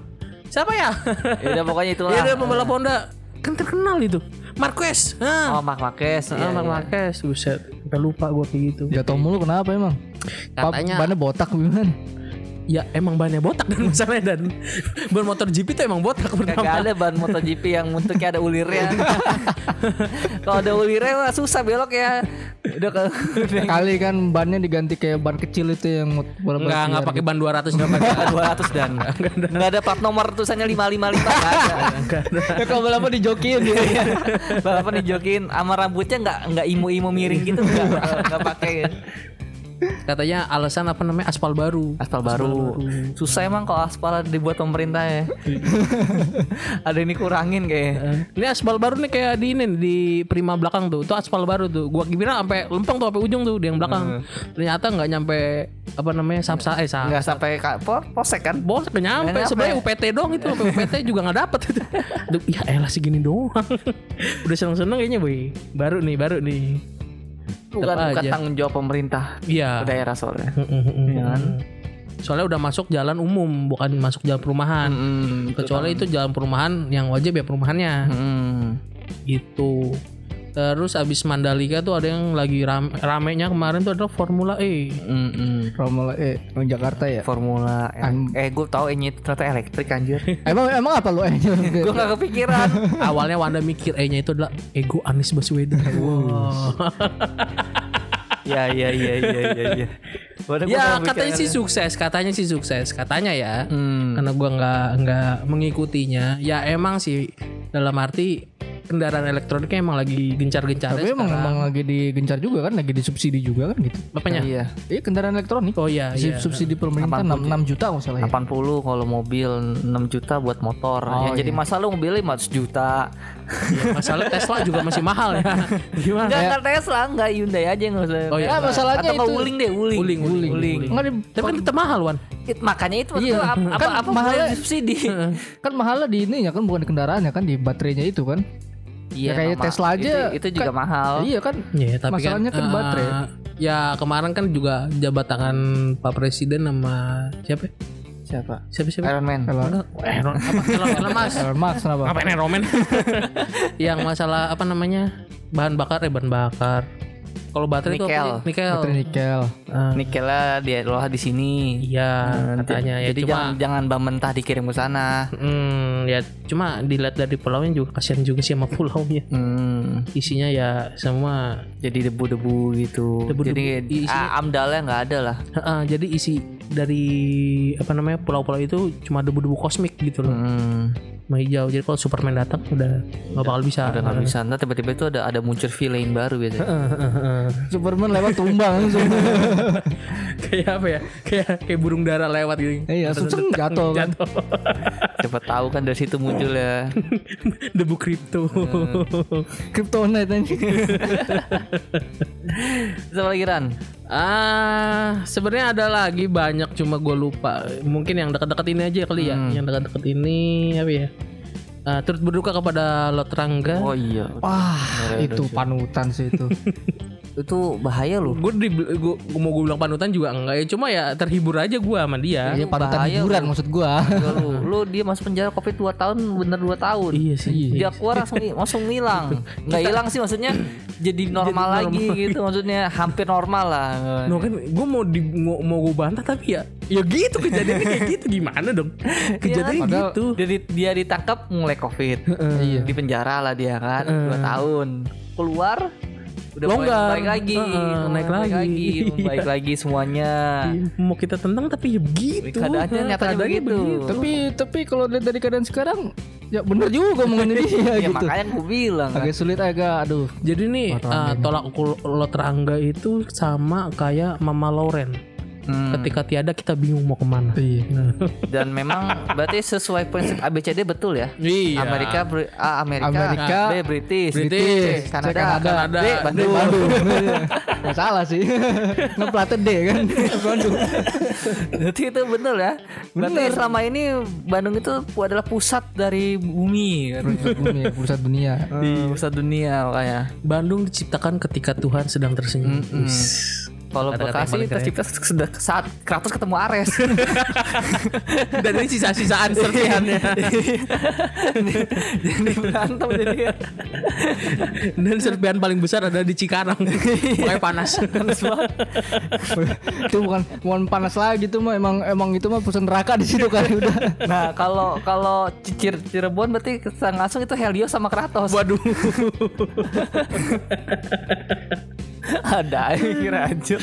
S1: siapa ya?
S2: ya udah pokoknya itulah.
S1: Iya, dia pembalap Honda. Kan terkenal itu. Marquez. Ah,
S2: Oh, Mark Marquez.
S1: ah,
S2: iya,
S1: Mark
S2: iya.
S1: Marquez. Buset, udah lupa gue kayak gitu.
S3: jatuh mulu kenapa emang
S1: Katanya-
S3: bannya botak gimana
S1: Ya emang bannya botak dan masalahnya dan ban motor GP itu emang botak pertama.
S2: ada ban MotoGP yang bentuknya ada ulirnya. Kalau ada ulirnya mah susah belok ya. Udah ke
S3: kali kan bannya diganti kayak ban kecil itu yang balap
S1: Enggak, enggak pakai ban 200 enggak pakai.
S2: 200 dan nggak ada plat nomor tulisannya 555 nggak ada.
S3: ya kalau balapan dijokin dia
S2: Iya. Balapan dijokin sama rambutnya nggak nggak imo-imo miring gitu nggak nggak pakai
S1: Katanya alasan apa namanya aspal baru.
S2: aspal baru. Susah emang kalau aspal dibuat pemerintah ya. Ada ini kurangin kayak.
S1: Ini aspal baru nih kayak di ini di prima belakang tuh. Itu aspal baru tuh. Gua kira sampai lempeng tuh sampai ujung tuh di yang belakang. Ternyata nggak nyampe apa namanya samsa eh sam.
S2: Nggak sampai po- posek kan?
S1: Bos nyampe sebenarnya UPT doang itu UPT juga nggak dapet itu. Ya elah segini doang. Udah seneng-seneng kayaknya boy. Baru nih, baru nih.
S2: Bukan, bukan tanggung jawab pemerintah
S1: Iya.
S2: daerah soalnya.
S1: Iya kan? Soalnya udah masuk jalan umum, bukan masuk jalan perumahan.
S2: Hmm,
S1: Kecuali itu jalan perumahan yang wajib ya perumahannya.
S2: hmm.
S1: Gitu. Terus abis Mandalika tuh ada yang lagi rame, ramenya kemarin tuh adalah Formula E.
S2: Hmm, hmm.
S3: Formula E oh, Jakarta ya
S2: Formula E. eh gue tahu E-nya itu ternyata elektrik anjir.
S3: emang emang apa lu eh
S2: gue gak kepikiran.
S1: Awalnya Wanda mikir E-nya itu adalah ego Anies Baswedan. Wow.
S2: ya ya ya ya ya ya. Waduh, gua
S1: ya katanya sih sukses, katanya sih sukses, katanya ya.
S2: Hmm.
S1: Karena gua nggak nggak mengikutinya. Ya emang sih dalam arti kendaraan elektroniknya emang lagi gencar-gencarnya
S3: tapi emang
S1: sekarang.
S3: emang lagi digencar juga kan lagi disubsidi juga kan gitu
S1: Bapaknya?
S2: Iya.
S3: iya kendaraan elektronik
S1: Oh iya, iya.
S3: subsidi pemerintah 6, 6 juta nggak salah ya
S2: 80 kalau mobil 6 juta buat motor.
S3: Oh,
S2: ya jadi
S3: iya.
S2: masa lu mobilnya 500 juta.
S1: Ya, masalah Tesla juga masih mahal ya. Gimana?
S2: Enggak enggak Tesla, enggak Hyundai aja enggak usah.
S1: Oh, iya.
S3: Nah, masalahnya
S2: Atau nggak
S3: itu-
S2: Wuling deh, Wuling.
S1: Wuling, Wuling,
S2: Wuling.
S3: Nggak di,
S1: Tapi kan tetap mahal, Wan.
S2: It- makanya itu
S3: Iya.
S2: apa
S3: Kan
S2: apa,
S3: mahalnya-
S2: subsidi.
S3: kan mahalnya di ininya kan bukan di kendaraannya kan di baterainya itu kan.
S2: Iya,
S3: Ya, kayak
S2: nama-
S3: Tesla aja
S2: Itu, itu juga
S3: kan-
S2: mahal.
S3: Iya kan.
S1: Iya, tapi
S3: Masalahnya kan
S1: eh,
S3: baterai.
S1: Ya kemarin kan juga jabat tangan Pak Presiden sama siapa?
S2: Siapa?
S1: Siapa siapa?
S2: Iron Man.
S3: Kalau
S1: Enggak, eh, Elon, apa? Elon, Musk.
S3: Elon Musk kenapa?
S1: Ngapain Elon Man? yang masalah apa namanya? Bahan bakar ya bahan bakar. Kalau baterai itu
S2: Nikel.
S1: apa sih? Nikel.
S3: Baterai nikel.
S1: Ah,
S2: Nikelnya dia loh di sini.
S1: iya, katanya ya
S2: Jadi
S1: cuma
S2: jangan jangan bahan mentah dikirim ke sana.
S1: Hmm, ya cuma dilihat dari pulaunya juga kasihan juga sih sama pulaunya.
S2: Hmm,
S1: Isinya ya semua
S2: jadi debu-debu gitu.
S1: Debu-debu.
S2: Jadi
S1: Isinya-
S2: amdalnya nggak ada lah.
S1: Heeh, jadi isi dari apa namanya pulau-pulau itu cuma debu-debu kosmik gitu loh.
S2: Hmm,
S1: Sama hijau. Jadi kalau Superman datang udah nggak bakal bisa.
S2: udah nggak bisa. Ntar tiba-tiba itu ada ada muncul villain baru biasanya.
S3: Superman lewat tumbang langsung.
S1: kayak apa ya? Kayak kayak burung dara lewat gitu.
S3: Iya, langsung jatuh kan.
S1: Jatuh.
S2: Siapa tahu kan dari situ muncul ya.
S1: Debu kripto.
S3: Kryptonite aja.
S2: Siapa lagi Ran?
S1: Ah, sebenarnya ada lagi banyak cuma gue lupa. Mungkin yang dekat-dekat ini aja kali ya. Yang dekat-dekat ini apa ya? Ah, turut berduka kepada Lotrangga.
S2: Oh iya.
S3: Wah, itu panutan sih itu.
S2: Itu bahaya loh.
S1: Gue di gua, gua mau gue bilang panutan juga enggak ya. Cuma ya terhibur aja gue sama dia.
S3: Iya, panutan
S2: bahaya
S3: hiburan maksud gua.
S2: Ya lu, lu dia masuk penjara covid 2 tahun bener 2 tahun.
S1: Iya sih.
S2: Dia keluar langsung langsung hilang. Nggak hilang sih maksudnya jadi normal lagi gitu maksudnya hampir normal lah.
S1: No kan gue mau di mau, mau gue bantah tapi ya ya gitu kejadiannya kayak gitu gimana dong? Kejadiannya
S3: Padahal-
S1: gitu.
S2: Jadi dia ditangkap mulai covid.
S3: Iya.
S2: Di penjara lah dia kan 2 tahun. Keluar udah
S1: Longgar.
S2: baik, baik lagi, Oh,
S1: naik
S2: baik
S1: lagi.
S2: baik lagi semuanya.
S1: Mau kita tentang tapi ya begitu.
S2: Keadaannya nyatanya
S1: Keadaannya
S2: begitu.
S3: Tapi tapi kalau lihat dari keadaan sekarang ya bener juga omongannya dia
S2: Ya
S3: gitu.
S2: makanya gue bilang kan.
S3: Agak sulit agak aduh.
S1: Jadi nih uh, tolak ukur Lotrangga itu sama kayak Mama Lauren.
S2: Hmm.
S1: Ketika tiada kita bingung mau ke mana.
S3: Iya.
S2: Dan memang berarti sesuai prinsip ABCD betul ya.
S1: Iya.
S2: Amerika Amerika,
S3: Amerika,
S2: B British,
S1: British,
S2: C Kanada,
S3: Kanada,
S2: D Bandung.
S3: Bandung. Nggak salah sih. Ngeplatnya D kan. Bandung.
S2: Berarti itu betul ya. Berarti selama ini Bandung itu adalah pusat dari bumi. kan?
S3: Bumi, pusat dunia.
S2: Pusat dunia makanya.
S1: Bandung diciptakan ketika Tuhan sedang tersenyum. Wis.
S2: Kalau Bekasi tercipta sudah saat Kratos ketemu Ares.
S1: Dan ini sisa-sisaan serpihannya.
S2: jadi berantem jadi
S1: Dan serpihan paling besar ada di Cikarang. Makanya panas.
S3: itu bukan bukan panas lagi tuh mah emang emang itu mah pusat neraka di situ kan udah.
S2: Nah kalau kalau Cicir Cirebon berarti langsung itu Helios sama Kratos.
S1: Waduh.
S2: Ada kira aja.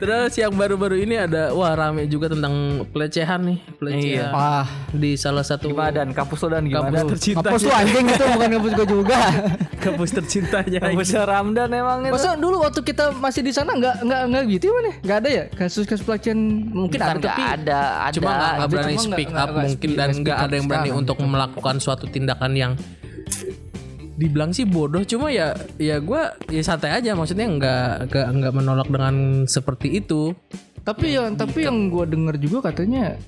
S1: Terus yang baru-baru ini ada wah rame juga tentang pelecehan nih, pelecehan
S3: Wah,
S1: di salah satu
S2: Gimana dan kampus lo dan gimana?
S1: kampus tercintanya.
S3: kampus tuh anjing itu bukan kampus gua juga.
S1: kampus tercintanya.
S2: Kampusnya Ramdan emang itu.
S3: Masa dulu waktu kita masih di sana nggak nggak nggak gitu mana? Nggak ada ya kasus-kasus pelecehan mungkin
S2: Bukan
S3: ada tapi
S2: ada, ada.
S1: Cuma nggak berani speak up mungkin dan
S3: nggak
S1: ada yang berani
S3: sekarang
S1: untuk melakukan suatu tindakan yang dibilang sih bodoh cuma ya ya gue ya santai aja maksudnya nggak nggak nggak menolak dengan seperti itu.
S3: Tapi yang tapi yang gua dengar juga katanya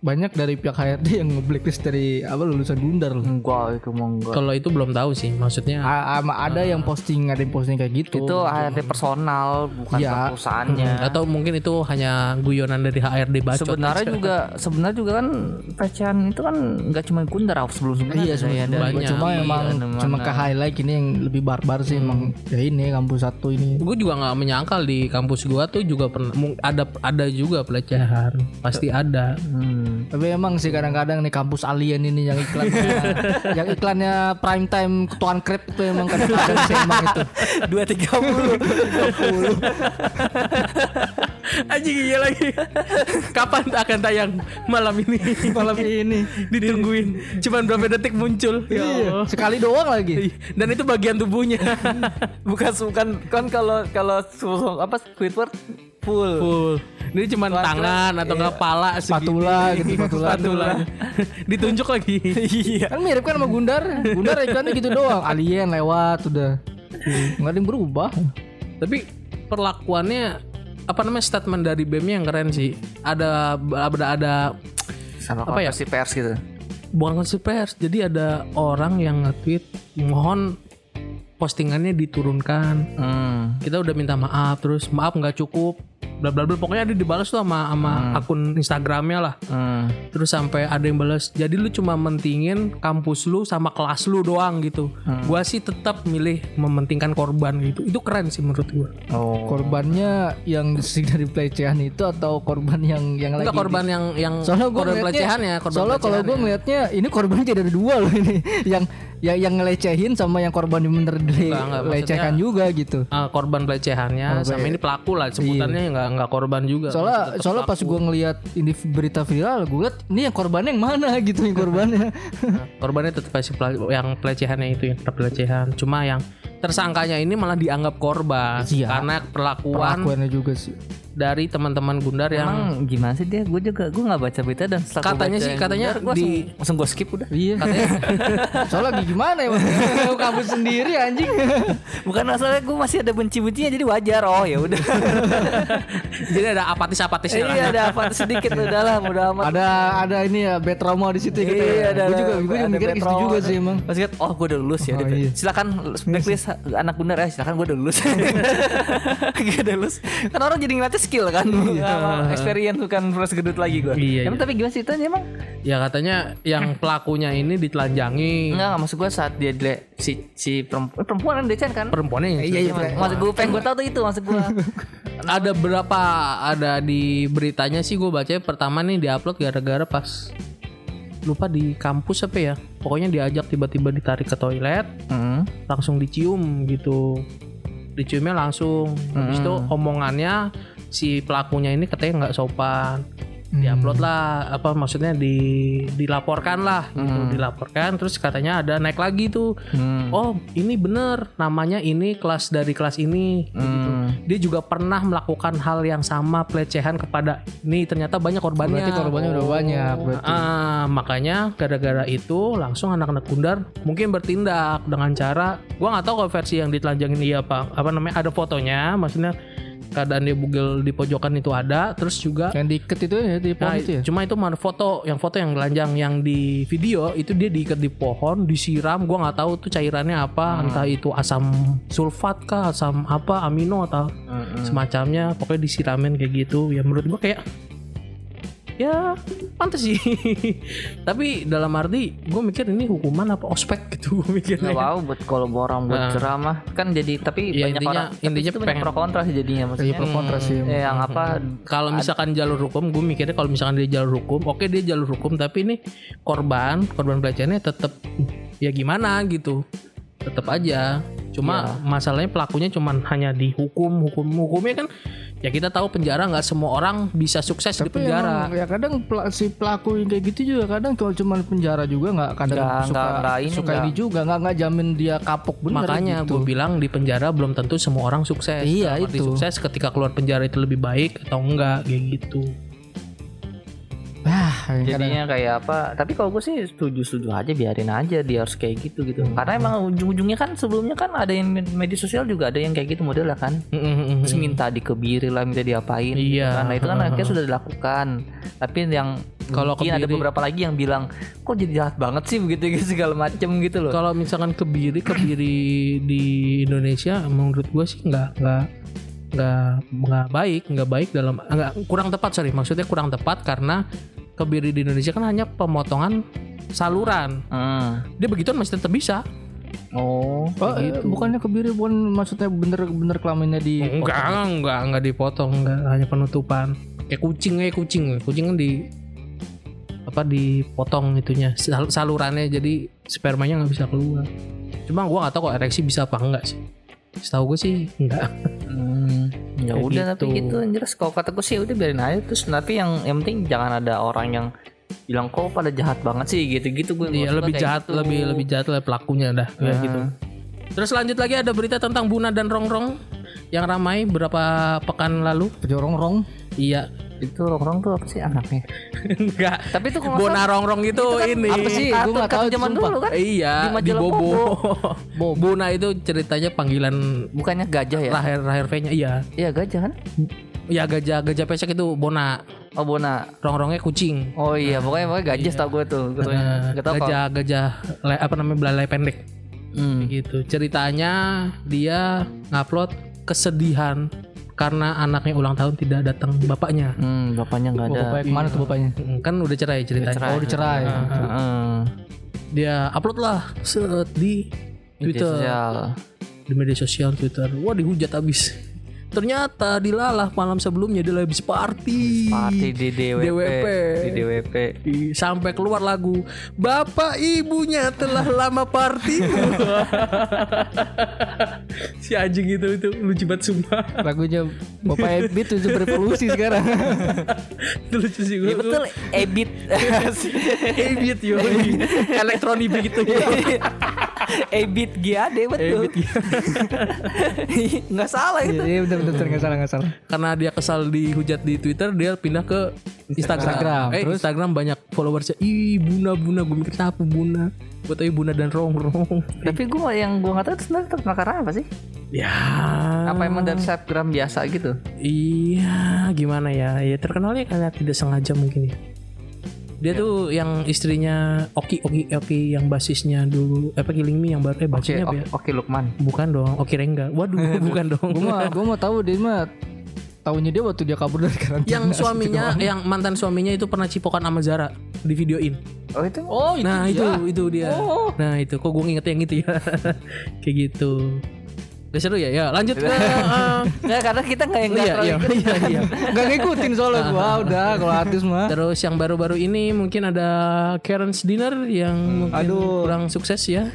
S3: banyak dari pihak HRD yang nge-blacklist dari apa lulusan Gundar loh.
S2: Enggak itu mau enggak.
S1: kalau itu belum tahu sih maksudnya
S3: A- ama- ada yang posting ada yang posting kayak gitu.
S2: Itu HRD personal bukan
S3: Iya.
S2: perusahaannya.
S1: atau mungkin itu hanya guyonan dari HRD bacot
S2: Sebenarnya
S1: aja.
S2: juga sebenarnya juga kan pelecehan itu kan nggak cuma Gundar sebelum sebelumnya
S3: Iya
S2: ya,
S3: sebenarnya
S2: ada
S1: banyak.
S3: cuma
S2: Iya,
S3: emang
S2: ada
S3: cuma
S2: mana.
S3: ke highlight ini yang lebih barbar sih emang ya ini kampus satu ini.
S1: gue juga nggak menyangkal di kampus gua tuh juga pernah ada ada juga pelecehan pasti ada
S2: Hmm.
S3: Tapi emang sih kadang-kadang nih kampus alien ini yang iklannya yang iklannya prime time ketuaan krep itu emang kadang-kadang sih emang itu.
S2: Dua tiga puluh.
S1: anjing iya lagi kapan akan tayang malam ini
S3: Malam ini.
S1: ditungguin cuman berapa detik muncul ya Allah.
S3: Sekali doang lagi.
S1: dan itu bagian tubuhnya
S2: bukan bukan kan kalau kalau apa Squidward full.
S1: full. Ini cuma tangan atau enggak pala segini.
S3: Spatula gitu, spatula.
S1: Spatula. Ditunjuk lagi.
S2: Iya.
S3: Kan mirip kan sama Gundar. Gundar ikannya gitu doang. Alien lewat udah. Nggak ada yang berubah.
S1: Tapi perlakuannya apa namanya statement dari BEM yang keren sih. Ada ada ada
S2: Sama
S1: Apa ya?
S2: konversi pers gitu.
S1: bukan konversi pers. Jadi ada orang yang nge-tweet mohon postingannya diturunkan.
S2: Hmm.
S1: Kita udah minta maaf terus maaf nggak cukup. Bla bla bla pokoknya ada dibalas tuh sama sama akun Instagramnya lah.
S2: Hmm.
S1: Terus sampai ada yang balas, jadi lu cuma mentingin kampus lu sama kelas lu doang gitu. Gua sih tetap milih mementingkan korban gitu. Itu keren sih menurut gua.
S2: Oh.
S3: Korbannya yang dari pelecehan itu atau korban yang yang
S1: Enggak
S3: lagi
S1: korban yang yang
S3: Soalnya
S1: korban pelecehannya, korban
S3: Soalnya kalau gue
S1: pelecehannya.
S3: ngelihatnya ini korbannya jadi ada dua loh ini. yang yang yang ngelecehin sama yang korban dilecehkan juga gitu.
S1: Ah, korban pelecehannya sama ini pelaku lah sebutannya nggak nggak korban juga.
S3: Iya. Soalnya soalnya pas gue ngelihat ini berita viral, gue liat ini yang korbannya yang mana gitu yang korbannya.
S1: korbannya tetap pasti yang pelecehannya itu yang pelecehan. Cuma yang tersangkanya ini malah dianggap korban
S3: Iya.
S1: karena perlakuan
S3: Perlakuannya juga sih.
S1: Dari teman-teman Gundar yang
S2: Emang gimana sih dia? Gue juga gue nggak baca berita dan
S1: Katanya sih, katanya
S2: benar, gua
S1: di-
S2: langsung, langsung gue skip udah.
S3: Iya. Soalnya lagi gimana ya? Bang? Kamu sendiri anjing.
S2: Bukan masalahnya gue masih ada benci-bencinya jadi wajar. Oh ya udah.
S1: jadi ada apatis-apatisnya.
S2: Iya ada apa sedikit udahlah mudah amat.
S3: ada ada ini ya bad trauma di situ gitu
S2: Iya,
S3: ya.
S2: ada,
S3: Gue juga gue juga
S2: ada
S3: mikirnya gitu juga sih emang.
S2: Masih kan, oh gue udah lulus ya.
S3: Oh, iya.
S2: Silakan blacklist anak bundar ya. Silakan gue udah lulus. gue udah lulus. Kan orang jadi ngeliatnya skill kan. Sama experience bukan fresh gedut lagi gue.
S1: Iya,
S2: Emang
S1: iya.
S2: tapi gimana sih itu emang?
S1: Ya katanya yang pelakunya ini ditelanjangi
S2: Enggak, maksud gue saat dia dile, si si perempuan, perempuan kan Decan kan?
S1: perempuannya yang
S3: Iya, iya,
S2: Maksud- Maksud gue pengen gue tahu tuh itu maksud gue.
S1: ada berapa ada di beritanya sih gue baca pertama nih diupload gara-gara pas lupa di kampus apa ya pokoknya diajak tiba-tiba ditarik ke toilet
S2: Hmm.
S1: langsung dicium gitu diciumnya langsung habis itu omongannya si pelakunya ini katanya nggak sopan. Diupload lah apa maksudnya di dilaporkan lah gitu dilaporkan. Terus katanya ada naik lagi tuh.
S2: Hmm.
S1: oh ini bener namanya ini kelas dari kelas ini gitu. dia juga pernah melakukan hal yang sama pelecehan kepada ini ternyata banyak korbannya.
S3: Berarti korbannya udah banyak berarti.
S1: Ah, makanya gara-gara itu langsung anak-anak Gundar mungkin bertindak dengan cara gua nggak tahu kalau versi yang ditelanjangin iya apa apa namanya ada fotonya maksudnya keadaan dia bugil di pojokan itu ada terus juga
S3: Yang diikat itu ya di pohon
S1: Nah,
S3: itu ya.
S1: cuma itu mana foto yang foto yang telanjang yang di video itu dia diikat di pohon disiram gua nggak tahu tuh cairannya apa entah itu asam sulfat kah asam apa amino atau semacamnya pokoknya disiramin kayak gitu. Ya menurut gua kayak ya pantas sih. Tapi dalam arti gue mikir ini hukuman apa ospek gitu gue mikirnya.
S2: Nggak mau buat kalau orang buat
S1: Nah.
S2: ceramah. Kan jadi tapi
S1: Ya,
S2: banyak
S1: intinya-
S2: orang
S1: intinya
S2: itu
S1: pengen-
S2: pro kontra sih jadinya
S3: Iya
S2: maksudnya.
S3: pro kontra sih.
S2: Eh, yang apa
S1: kalau misalkan jalur hukum gue mikirnya kalau misalkan dia jalur hukum oke dia jalur hukum tapi ini korban korban pelecehannya tetap ya gimana gitu. Tetap aja. Cuma masalahnya pelakunya cuman hanya dihukum hukum hukumnya kan ya kita tahu penjara nggak semua orang bisa sukses di
S3: Tapi
S1: penjara
S3: emang ya kadang si pelaku yang kayak gitu juga kadang kalau cuma penjara juga nggak kadang
S2: Nggak-
S3: suka
S2: nggak- nggak ini,
S3: suka
S2: nggak.
S3: ini juga nggak nggak jamin dia kapok bener
S1: makanya
S3: gitu.
S1: gue bilang di penjara belum tentu semua orang sukses
S3: Iya, itu.
S1: sukses ketika keluar penjara itu lebih baik atau enggak kayak gitu
S3: Ah, kadang-
S2: jadinya kayak apa tapi kalau gue sih setuju setuju aja biarin aja dia harus kayak gitu gitu
S1: Hmm.
S2: karena emang ujung-ujungnya kan sebelumnya kan ada yang med- media sosial juga ada yang kayak gitu model lah kan terus minta dikebiri lah minta diapain gitu
S1: Iya.
S2: kan. nah itu kan akhirnya sudah dilakukan tapi yang
S1: Kalau
S2: mungkin ada
S1: kebiri-
S2: beberapa lagi yang bilang kok jadi jahat banget sih begitu gitu segala macem gitu loh
S1: kalau misalkan kebiri kebiri di Indonesia menurut gue sih nggak nggak nggak nggak baik nggak baik dalam nggak kurang tepat sorry. Maksudnya kurang tepat karena kebiri di Indonesia kan hanya pemotongan saluran.
S2: Hmm.
S1: dia begituan masih tetap bisa.
S2: Oh.
S3: Oh, eh, bukannya kebiri bukan maksudnya bener-bener kelaminnya di
S1: enggak enggak enggak dipotong enggak hanya penutupan. Kayak kucing kayak kucing. Kucing kan di apa dipotong itunya sal- salurannya. Jadi spermanya nggak bisa keluar. Cuma gua nggak tahu kok ereksi bisa apa enggak sih. Setahu gue sih enggak
S2: Hmm, ya
S1: Kayak
S2: udah tapi
S1: gitu.
S2: gitu yang jelas kalau kata gue sih udah biarin aja terus tapi yang yang penting jangan ada orang yang bilang kok pada jahat banget sih gitu-gitu gue
S1: Iya lebih jahat lebih lebih jahat lah pelakunya dah kayak
S2: Nah.
S1: gitu. Terus lanjut lagi ada berita tentang Buna dan Rongrong. yang ramai berapa pekan lalu.
S3: Pejorongrong.
S1: Iya.
S2: Itu rongrong tuh apa sih anaknya?
S1: Enggak.
S2: Tapi itu kalau
S1: Bona rongrong itu, ini.
S3: apa sih? Gua nggak tahu itu,
S2: zaman dulu kan?
S1: Iya,
S2: Di
S1: Bobo. Bona itu ceritanya panggilan
S2: Bukannya gajah ya?
S1: lahir lahir V-nya iya.
S2: Iya gajah kan?
S1: Ya gajah gajah pesek itu Bona.
S2: Oh Bona.
S1: Rongrongnya kucing.
S2: Oh iya, pokoknya pokoknya gajah tau gue tuh. Gue
S1: Nah,
S2: tau
S1: gajah gajah le- apa namanya belalai pendek
S2: Hmm.
S1: gitu. Ceritanya dia ngupload kesedihan karena anaknya ulang tahun tidak datang bapaknya.
S2: Hmm, bapaknya nggak
S3: Oh,
S2: ada.
S3: bapaknya ke mana tuh bapaknya?
S1: Mm, Kan udah cerai ceritanya.
S2: cerai.
S3: Oh dicerai.
S2: Heeh.
S1: Dia upload lah set di
S2: Media
S1: Twitter,
S2: sosial.
S1: di media sosial Twitter. Wah dihujat abis. Ternyata dilalah malam sebelumnya dia habis party.
S2: Party di DWP.
S1: DWP.
S2: Di DWP.
S1: Sampai keluar lagu Bapak ibunya telah lama party si anjing itu itu lucu banget sumpah
S3: Lagunya Bapak Ebit itu berevolusi sekarang.
S1: itu lucu sih
S2: Ya
S1: gue
S2: betul, Ebit.
S1: Ebit yo elektronik begitu
S2: Ebit GAD betul. Nggak salah itu.
S3: Iya benar nggak salah nggak salah.
S1: karena dia kesal dihujat di Twitter dia pindah ke Instagram,
S3: Instagram,
S1: eh
S3: terus?
S1: Instagram banyak followersnya ih buna buna gue mikir siapa buna gue tahu buna dan rong rong
S2: Tapi gue yang gue nggak tahu itu sebenarnya terkenal karena apa sih?
S1: ya
S2: Apa emang dari selebgram biasa gitu?
S1: Iya, gimana ya? Ya terkenalnya karena tidak sengaja mungkin ya. Dia tuh yang istrinya Oki Oki Oki yang basisnya dulu apa Killing Me yang baru eh
S2: Oke,
S1: bacanya apa ya?
S2: oke, oke Lukman.
S1: Bukan dong, Oki Rengga. Waduh, bukan dong.
S3: Gue mah gue mau tahu dia mah tahunya dia waktu dia kabur dari karantina.
S1: yang suaminya, yang mantan suaminya itu pernah cipokan sama Zara di videoin.
S2: Oh itu?
S3: Oh itu
S1: Nah
S3: dia.
S1: itu itu dia. Nah itu kok gue inget yang itu ya. Kayak gitu. Udah seru ya? Ya lanjut ke eh,
S2: Nggak, karena kita nggak yang nggak
S1: Iya,
S2: terlalu
S1: iya, iya, iya.
S3: Gak ngikutin soalnya gua udah kalau artis mah.
S1: Terus yang baru-baru ini mungkin ada Karen's Dinner yang mungkin
S3: Aduh.
S1: kurang sukses ya.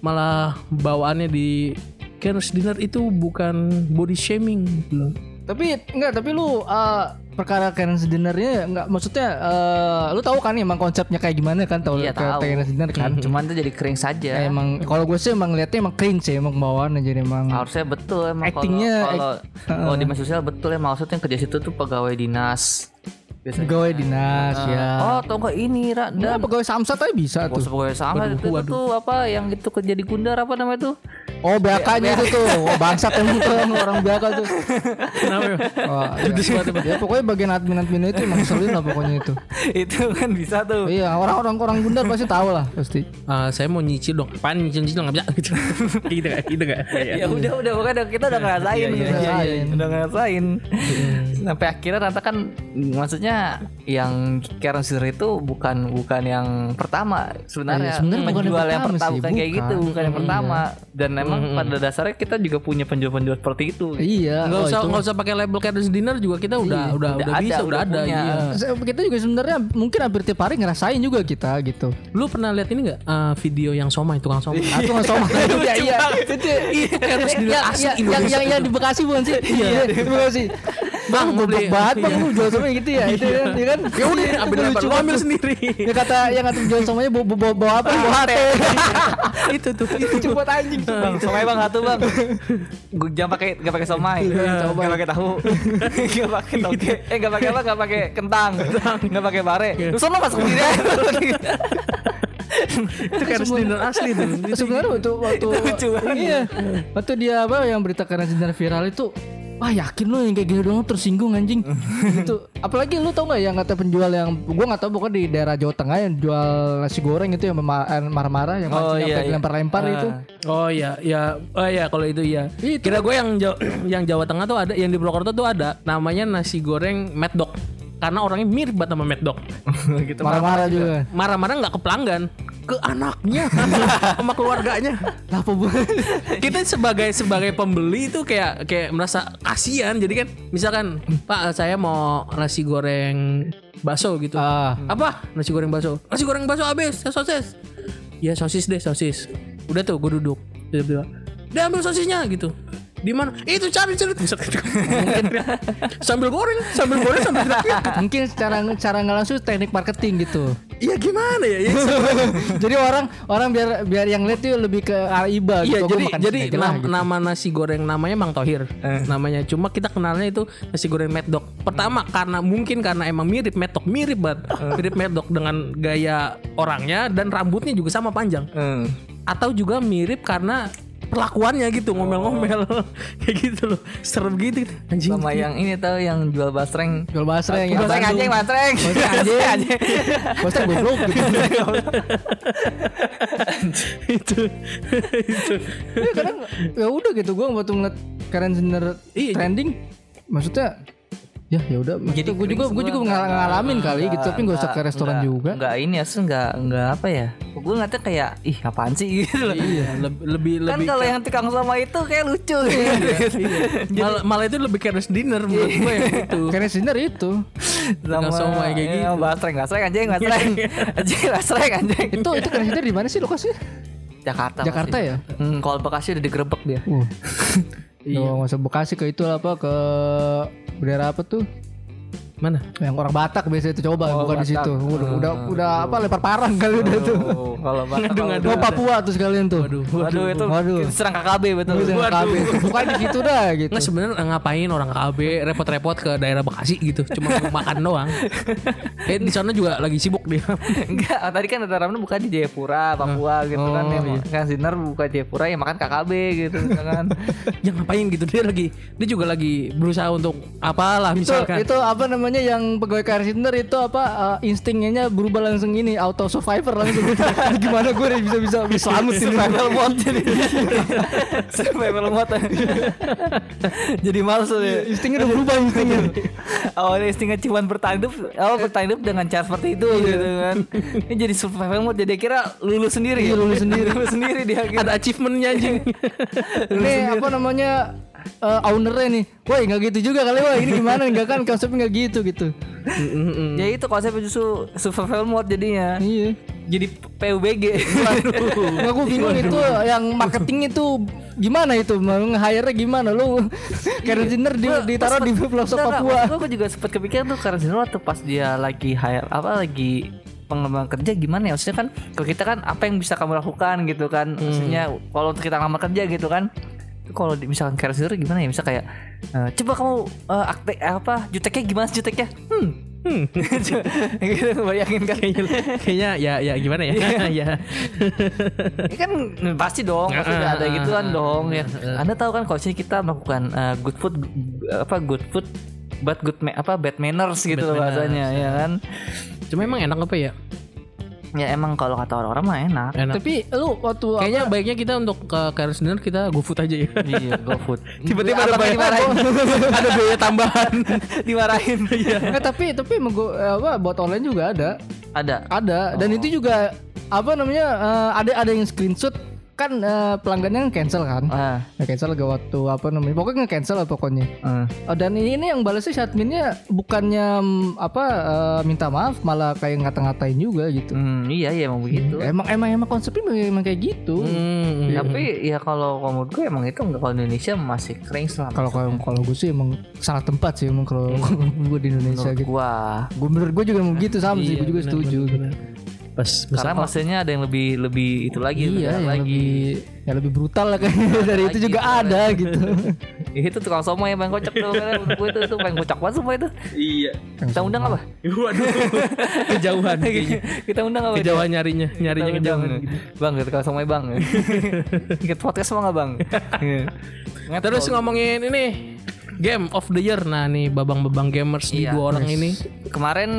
S1: Malah bawaannya di Karen's Dinner itu bukan body shaming belum.
S3: Tapi enggak, tapi lu uh, perkara Karen Dinnernya enggak maksudnya uh, lu tahu kan emang konsepnya kayak gimana kan tahu
S2: Iya tahu.
S3: Karen Dinner kan.
S2: Cuman tuh jadi kering saja.
S3: Ya, emang kalau gue sih emang liatnya emang cringe ya emang bawaannya jadi emang
S2: Harusnya betul emang
S3: Actingnya,
S2: kalau
S3: act-
S2: kalau di media sosial betul ya maksudnya kerja situ tuh pegawai dinas. Biasanya.
S3: pegawai dinas ya.
S2: Oh, tau nggak ini Ra?
S3: Nah,
S2: Dan
S3: pegawai samsat aja bisa
S2: Bos
S3: tuh.
S2: pegawai sama itu, itu tuh apa yang itu kerja di Gundar apa namanya tuh?
S3: Oh, BAK-nya itu tuh. Oh, bangsat emang tuh orang BAK tuh.
S1: Kenapa? ya?
S3: Oh, ya. ya pokoknya bagian admin-admin itu emang ngeselin lah pokoknya itu.
S2: itu kan bisa tuh.
S3: Iya, orang-orang orang Gundar pasti tahu lah pasti.
S1: Ah, saya mau nyicil dong. Apaan nyicil-nyicil nggak bisa gitu. gitu gak? Gitu gak?
S2: Ya udah udah pokoknya kita udah ngerasain,
S3: iya, iya, iya.
S2: udah ngerasain. Sampai akhirnya ternyata kan maksudnya yang Karen Sir itu bukan bukan yang pertama sebenarnya.
S3: Iya, sebenarnya bukan yang
S2: penjual yang
S3: pertama
S2: pertama
S3: sih,
S2: kayak
S3: bukan.
S2: gitu, bukan yang
S3: Iya.
S2: pertama. Dan emang pada dasarnya kita juga punya penjual-penjual seperti itu.
S3: Iya.
S1: Nggak
S3: oh,
S1: usah
S3: itu.
S1: nggak usah pakai label Karen's Dinner juga kita udah udah
S2: udah
S1: udah,
S2: ada,
S1: bisa
S2: udah
S1: udah ada.
S2: punya.
S1: Iya.
S3: Kita juga sebenarnya mungkin hampir tiap hari ngerasain juga kita gitu.
S1: Lu pernah lihat ini nggak ah, video yang somai tukang somai?
S3: Aku nggak sama. Iya iya. Itu
S1: Karen's Dinner asli
S3: yang, yang di Bekasi bukan sih? Iya di Bekasi.
S1: Bang, mau beli.
S3: banget bang
S1: Iya.
S3: lu jual somai gitu ya? Itu kan, ya kan?
S1: Ya udah, ambil
S3: lucu
S1: Lu ambil sendiri.
S3: Ya kata yang kata jual somainya bawa, bawa, bawa apa? Bawa hati.
S1: itu tuh. Itu
S3: buat anjing.
S2: Bang, somai bang satu bang. Gue jangan pakai nggak pakai somai, nggak pakai tahu, nggak pakai toge, eh nggak pakai apa, nggak pakai kentang, nggak pakai bare. Lu sono masuk sendiri
S1: itu Karen's Dinner asli tuh. Itu
S3: Sebenarnya waktu waktu iya, waktu dia apa yang berita karena sinar viral itu Wah yakin lu yang kayak gini doang tersinggung anjing gitu. Apalagi lu tau nggak yang kata penjual yang gua nggak tahu pokoknya di daerah Jawa Tengah yang jual nasi goreng itu yang eh, marah-marah yang
S2: Oh,
S3: mancing
S2: iya,
S3: sampai
S2: iya.
S3: dilempar-lempar itu.
S1: Oh iya, ya, oh iya kalau itu iya.
S3: Itu.
S1: Kira gue yang Jawa, yang Jawa Tengah tuh ada, yang di Purwokerto tuh ada, namanya nasi goreng Mad Dog. Karena orangnya mirip banget sama Mad Dog.
S2: gitu.
S3: Marah-marah juga.
S1: Marah-marah nggak ke pelanggan, ke anaknya, sama keluarganya.
S3: Lah apa bu?
S1: Kita sebagai sebagai pembeli itu kayak kayak merasa kasihan. Jadi kan, misalkan Pak saya mau nasi goreng bakso gitu.
S3: ah,
S1: Apa? Nasi goreng bakso. Nasi goreng bakso habis, ya sosis. Ya sosis deh, sosis. Udah tuh gue duduk. Tiba-tiba, dia ambil sosisnya gitu. Di mana? Itu cari cari Buset. sambil goreng, sambil goreng sambil teriak.
S3: mungkin secara cara nggak langsung teknik marketing gitu.
S1: Iya gimana ya? Ya,
S3: jadi orang orang biar biar yang lihat tuh lebih ke arah iba
S1: Iya
S3: gitu.
S1: Jadi jadi nam-
S3: gitu.
S1: nama nasi goreng namanya Mang Tohir namanya cuma kita kenalnya itu nasi goreng Mad Dog. Pertama karena mungkin karena emang mirip Mad Dog mirip banget mirip Mad Dog dengan gaya orangnya dan rambutnya juga sama panjang
S2: Hmm.
S1: atau juga mirip karena perlakuannya gitu ngomel-ngomel. Kayak gitu loh. Serem gitu. Anjing.
S2: Sama yang ini tahu yang jual basreng.
S3: jual basreng yang
S2: Basreng anjing, basreng.
S3: Basreng anjing. Basreng goblok gitu.
S1: itu. Itu.
S3: Ya, kadang ya udah gitu gua waktu ngeliat Karen Jenner
S1: Iya.
S3: trending maksudnya ya ya udah maksudnya gue juga gue juga ngal- ngalamin kali gitu tapi nggak usah ke restoran juga
S2: Enggak ini ya, enggak enggak apa ya. Gue ngeliatnya kayak ih apaan sih gitu loh.
S1: iya lebih lebih
S2: Kan
S1: lebih
S2: kalau yang tukang sama itu kayak lucu gitu.
S1: malah, malah itu lebih kayak dinner menurut gue yang itu
S3: Karen Jenner itu
S1: Tukang somai kayak
S2: iya,
S1: gitu.
S2: Basreng, basreng anjing, basreng. anjing, basreng anjing.
S3: itu itu Karen Jenner di mana sih lokasinya
S2: Jakarta.
S3: Jakarta ya
S2: Hmm, kalau Bekasi udah digerebek dia.
S3: Wah. Iya. nggak usah Bekasi ke itu apa ke daerah apa tuh?
S1: Mana
S3: Yang orang Batak biasanya itu coba
S2: Oh,
S3: bukan di situ. Udah, udah udah apa lempar parang kali udah tuh.
S2: Oh, kalau Batak.
S1: Ngadu-ngadu.
S3: Oh Papua tuh sekalian tuh.
S1: waduh
S2: Waduh, itu
S3: Waduh.
S2: serang KKB betul.
S3: Waduh. KB. Bukan di situ dah gitu.
S1: Nggak sebenarnya ngapain orang KB repot-repot ke daerah Bekasi gitu cuma mau makan doang eh di sana juga lagi sibuk dia
S2: Enggak, tadi kan ada Ramdan buka di Jayapura, Papua gitu kan.
S3: Oh,
S2: Ya,
S3: iya.
S2: Kan Sinar buka Jayapura ya makan KKB gitu kan.
S1: yang ngapain gitu dia lagi dia juga lagi berusaha untuk apalah
S3: itu,
S1: misalkan
S3: itu apa namanya yang pegawai Carsinder itu apa eh, instingnya berubah langsung ini auto survivor langsung gimana gue bisa bisa bisa selamat
S2: Survival mode jadi. Survival mode. jadi males ya.
S3: instingnya udah berubah instingnya
S2: Awalnya instingnya cuma bertahan hidup, awal bertahan hidup dengan cara seperti itu gitu kan. Ini jadi survival mode jadi kira lulus sendiri.
S3: Iya, lulus sendiri.
S2: lulus sendiri dia kira.
S1: ada achievementnya anjing
S3: ini apa namanya eh, ownernya nih wah nggak gitu juga kali wah ini gimana? Nggak kan konsepnya nggak gitu gitu.
S2: Ya itu konsepnya justru survival mode jadinya.
S3: iya.
S2: Jadi PUBG.
S3: Nggak gue bingung itu yang marketing itu gimana itu? Nge-hire gimana? Lu karena dinner di, ditaruh di pelosok Papua.
S2: Gue juga sempat kepikiran tuh karena Zeno waktu pas dia lagi hire apa lagi pengembangan kerja gimana ya? Maksudnya kan kalau kita kan apa yang bisa kamu lakukan gitu kan? Maksudnya kalau untuk kita ngelamar kerja gitu kan kalau misalkan sendiri gimana ya? Misal kayak eh, coba kamu eh, akte eh, apa juteknya gimana sih juteknya? Hmm hmm. Gitu bayangin kan.
S1: Kayaknya ya ya gimana ya? Ya.
S2: Ini kan pasti dong pasti
S1: Ah,
S2: ada gituan dong ya. anda tahu kan kalau kita melakukan eh, good food apa good food but good ma- apa bad manners gitu loh bahasanya ya kan?
S1: Cuma emang enak apa ya
S2: ya emang kalau kata orang-orang mah enak.
S1: Enak.
S3: Tapi lu waktu
S1: kayaknya baiknya kita untuk ke karir sendiri kita GoFood aja ya.
S2: Iya go food.
S1: Tiba-tiba ada bayar ada biaya tambahan.
S2: Dimarahin.
S3: Eh, tapi tapi emang gua, apa buat online juga ada.
S2: Ada.
S3: Ada. Dan itu juga apa namanya eh, ada ada yang screenshot kan eh, pelanggannya cancel kan?
S2: Ah.
S3: Ya cancel gak waktu apa namanya? Pokoknya nge-cancel lah pokoknya.
S2: Ah.
S3: Oh, dan ini yang balasnya si adminnya bukannya mm, apa eh, minta maaf malah kayak ngata-ngatain juga gitu.
S2: Hmm, iya iya emang begitu.
S3: Emang emang emang konsepnya memang, emang kayak gitu.
S1: Hmm,
S2: tapi ya kalau menurut gue emang itu nggak kalau Indonesia masih keren lah
S3: kalau kalau gue sih emang salah tempat sih emang kalau gue di Indonesia
S2: menurut
S3: gitu.
S2: gua.
S3: Gue menurut gue juga emang gitu sama sih
S1: Iya,
S3: gue juga
S1: benar,
S3: setuju
S1: benar, benar. Pas
S2: karena maksudnya ada yang lebih lebih itu lagi
S3: iya yang
S2: lagi.
S3: lebih yang lebih brutal lah kayaknya. Dari itu
S2: lagi,
S3: juga
S2: benar.
S3: ada gitu.
S2: Itu tukang somai yang paling kocak tuh kan gue itu tuh paling kocak banget semua itu.
S1: Iya.
S2: Kita undang apa?
S1: Waduh. Kejauhan kayaknya.
S2: Kita undang apa?
S1: Kejauhan nyarinya nyarinya kejauhan. gitu.
S2: bang kita tukang somai bang. Ikut podcast semua nggak bang? Nggak
S1: terus ngomongin ini game of the year. Nah nih babang-babang gamers di
S2: Iya.
S1: dua orang ini.
S2: Kemarin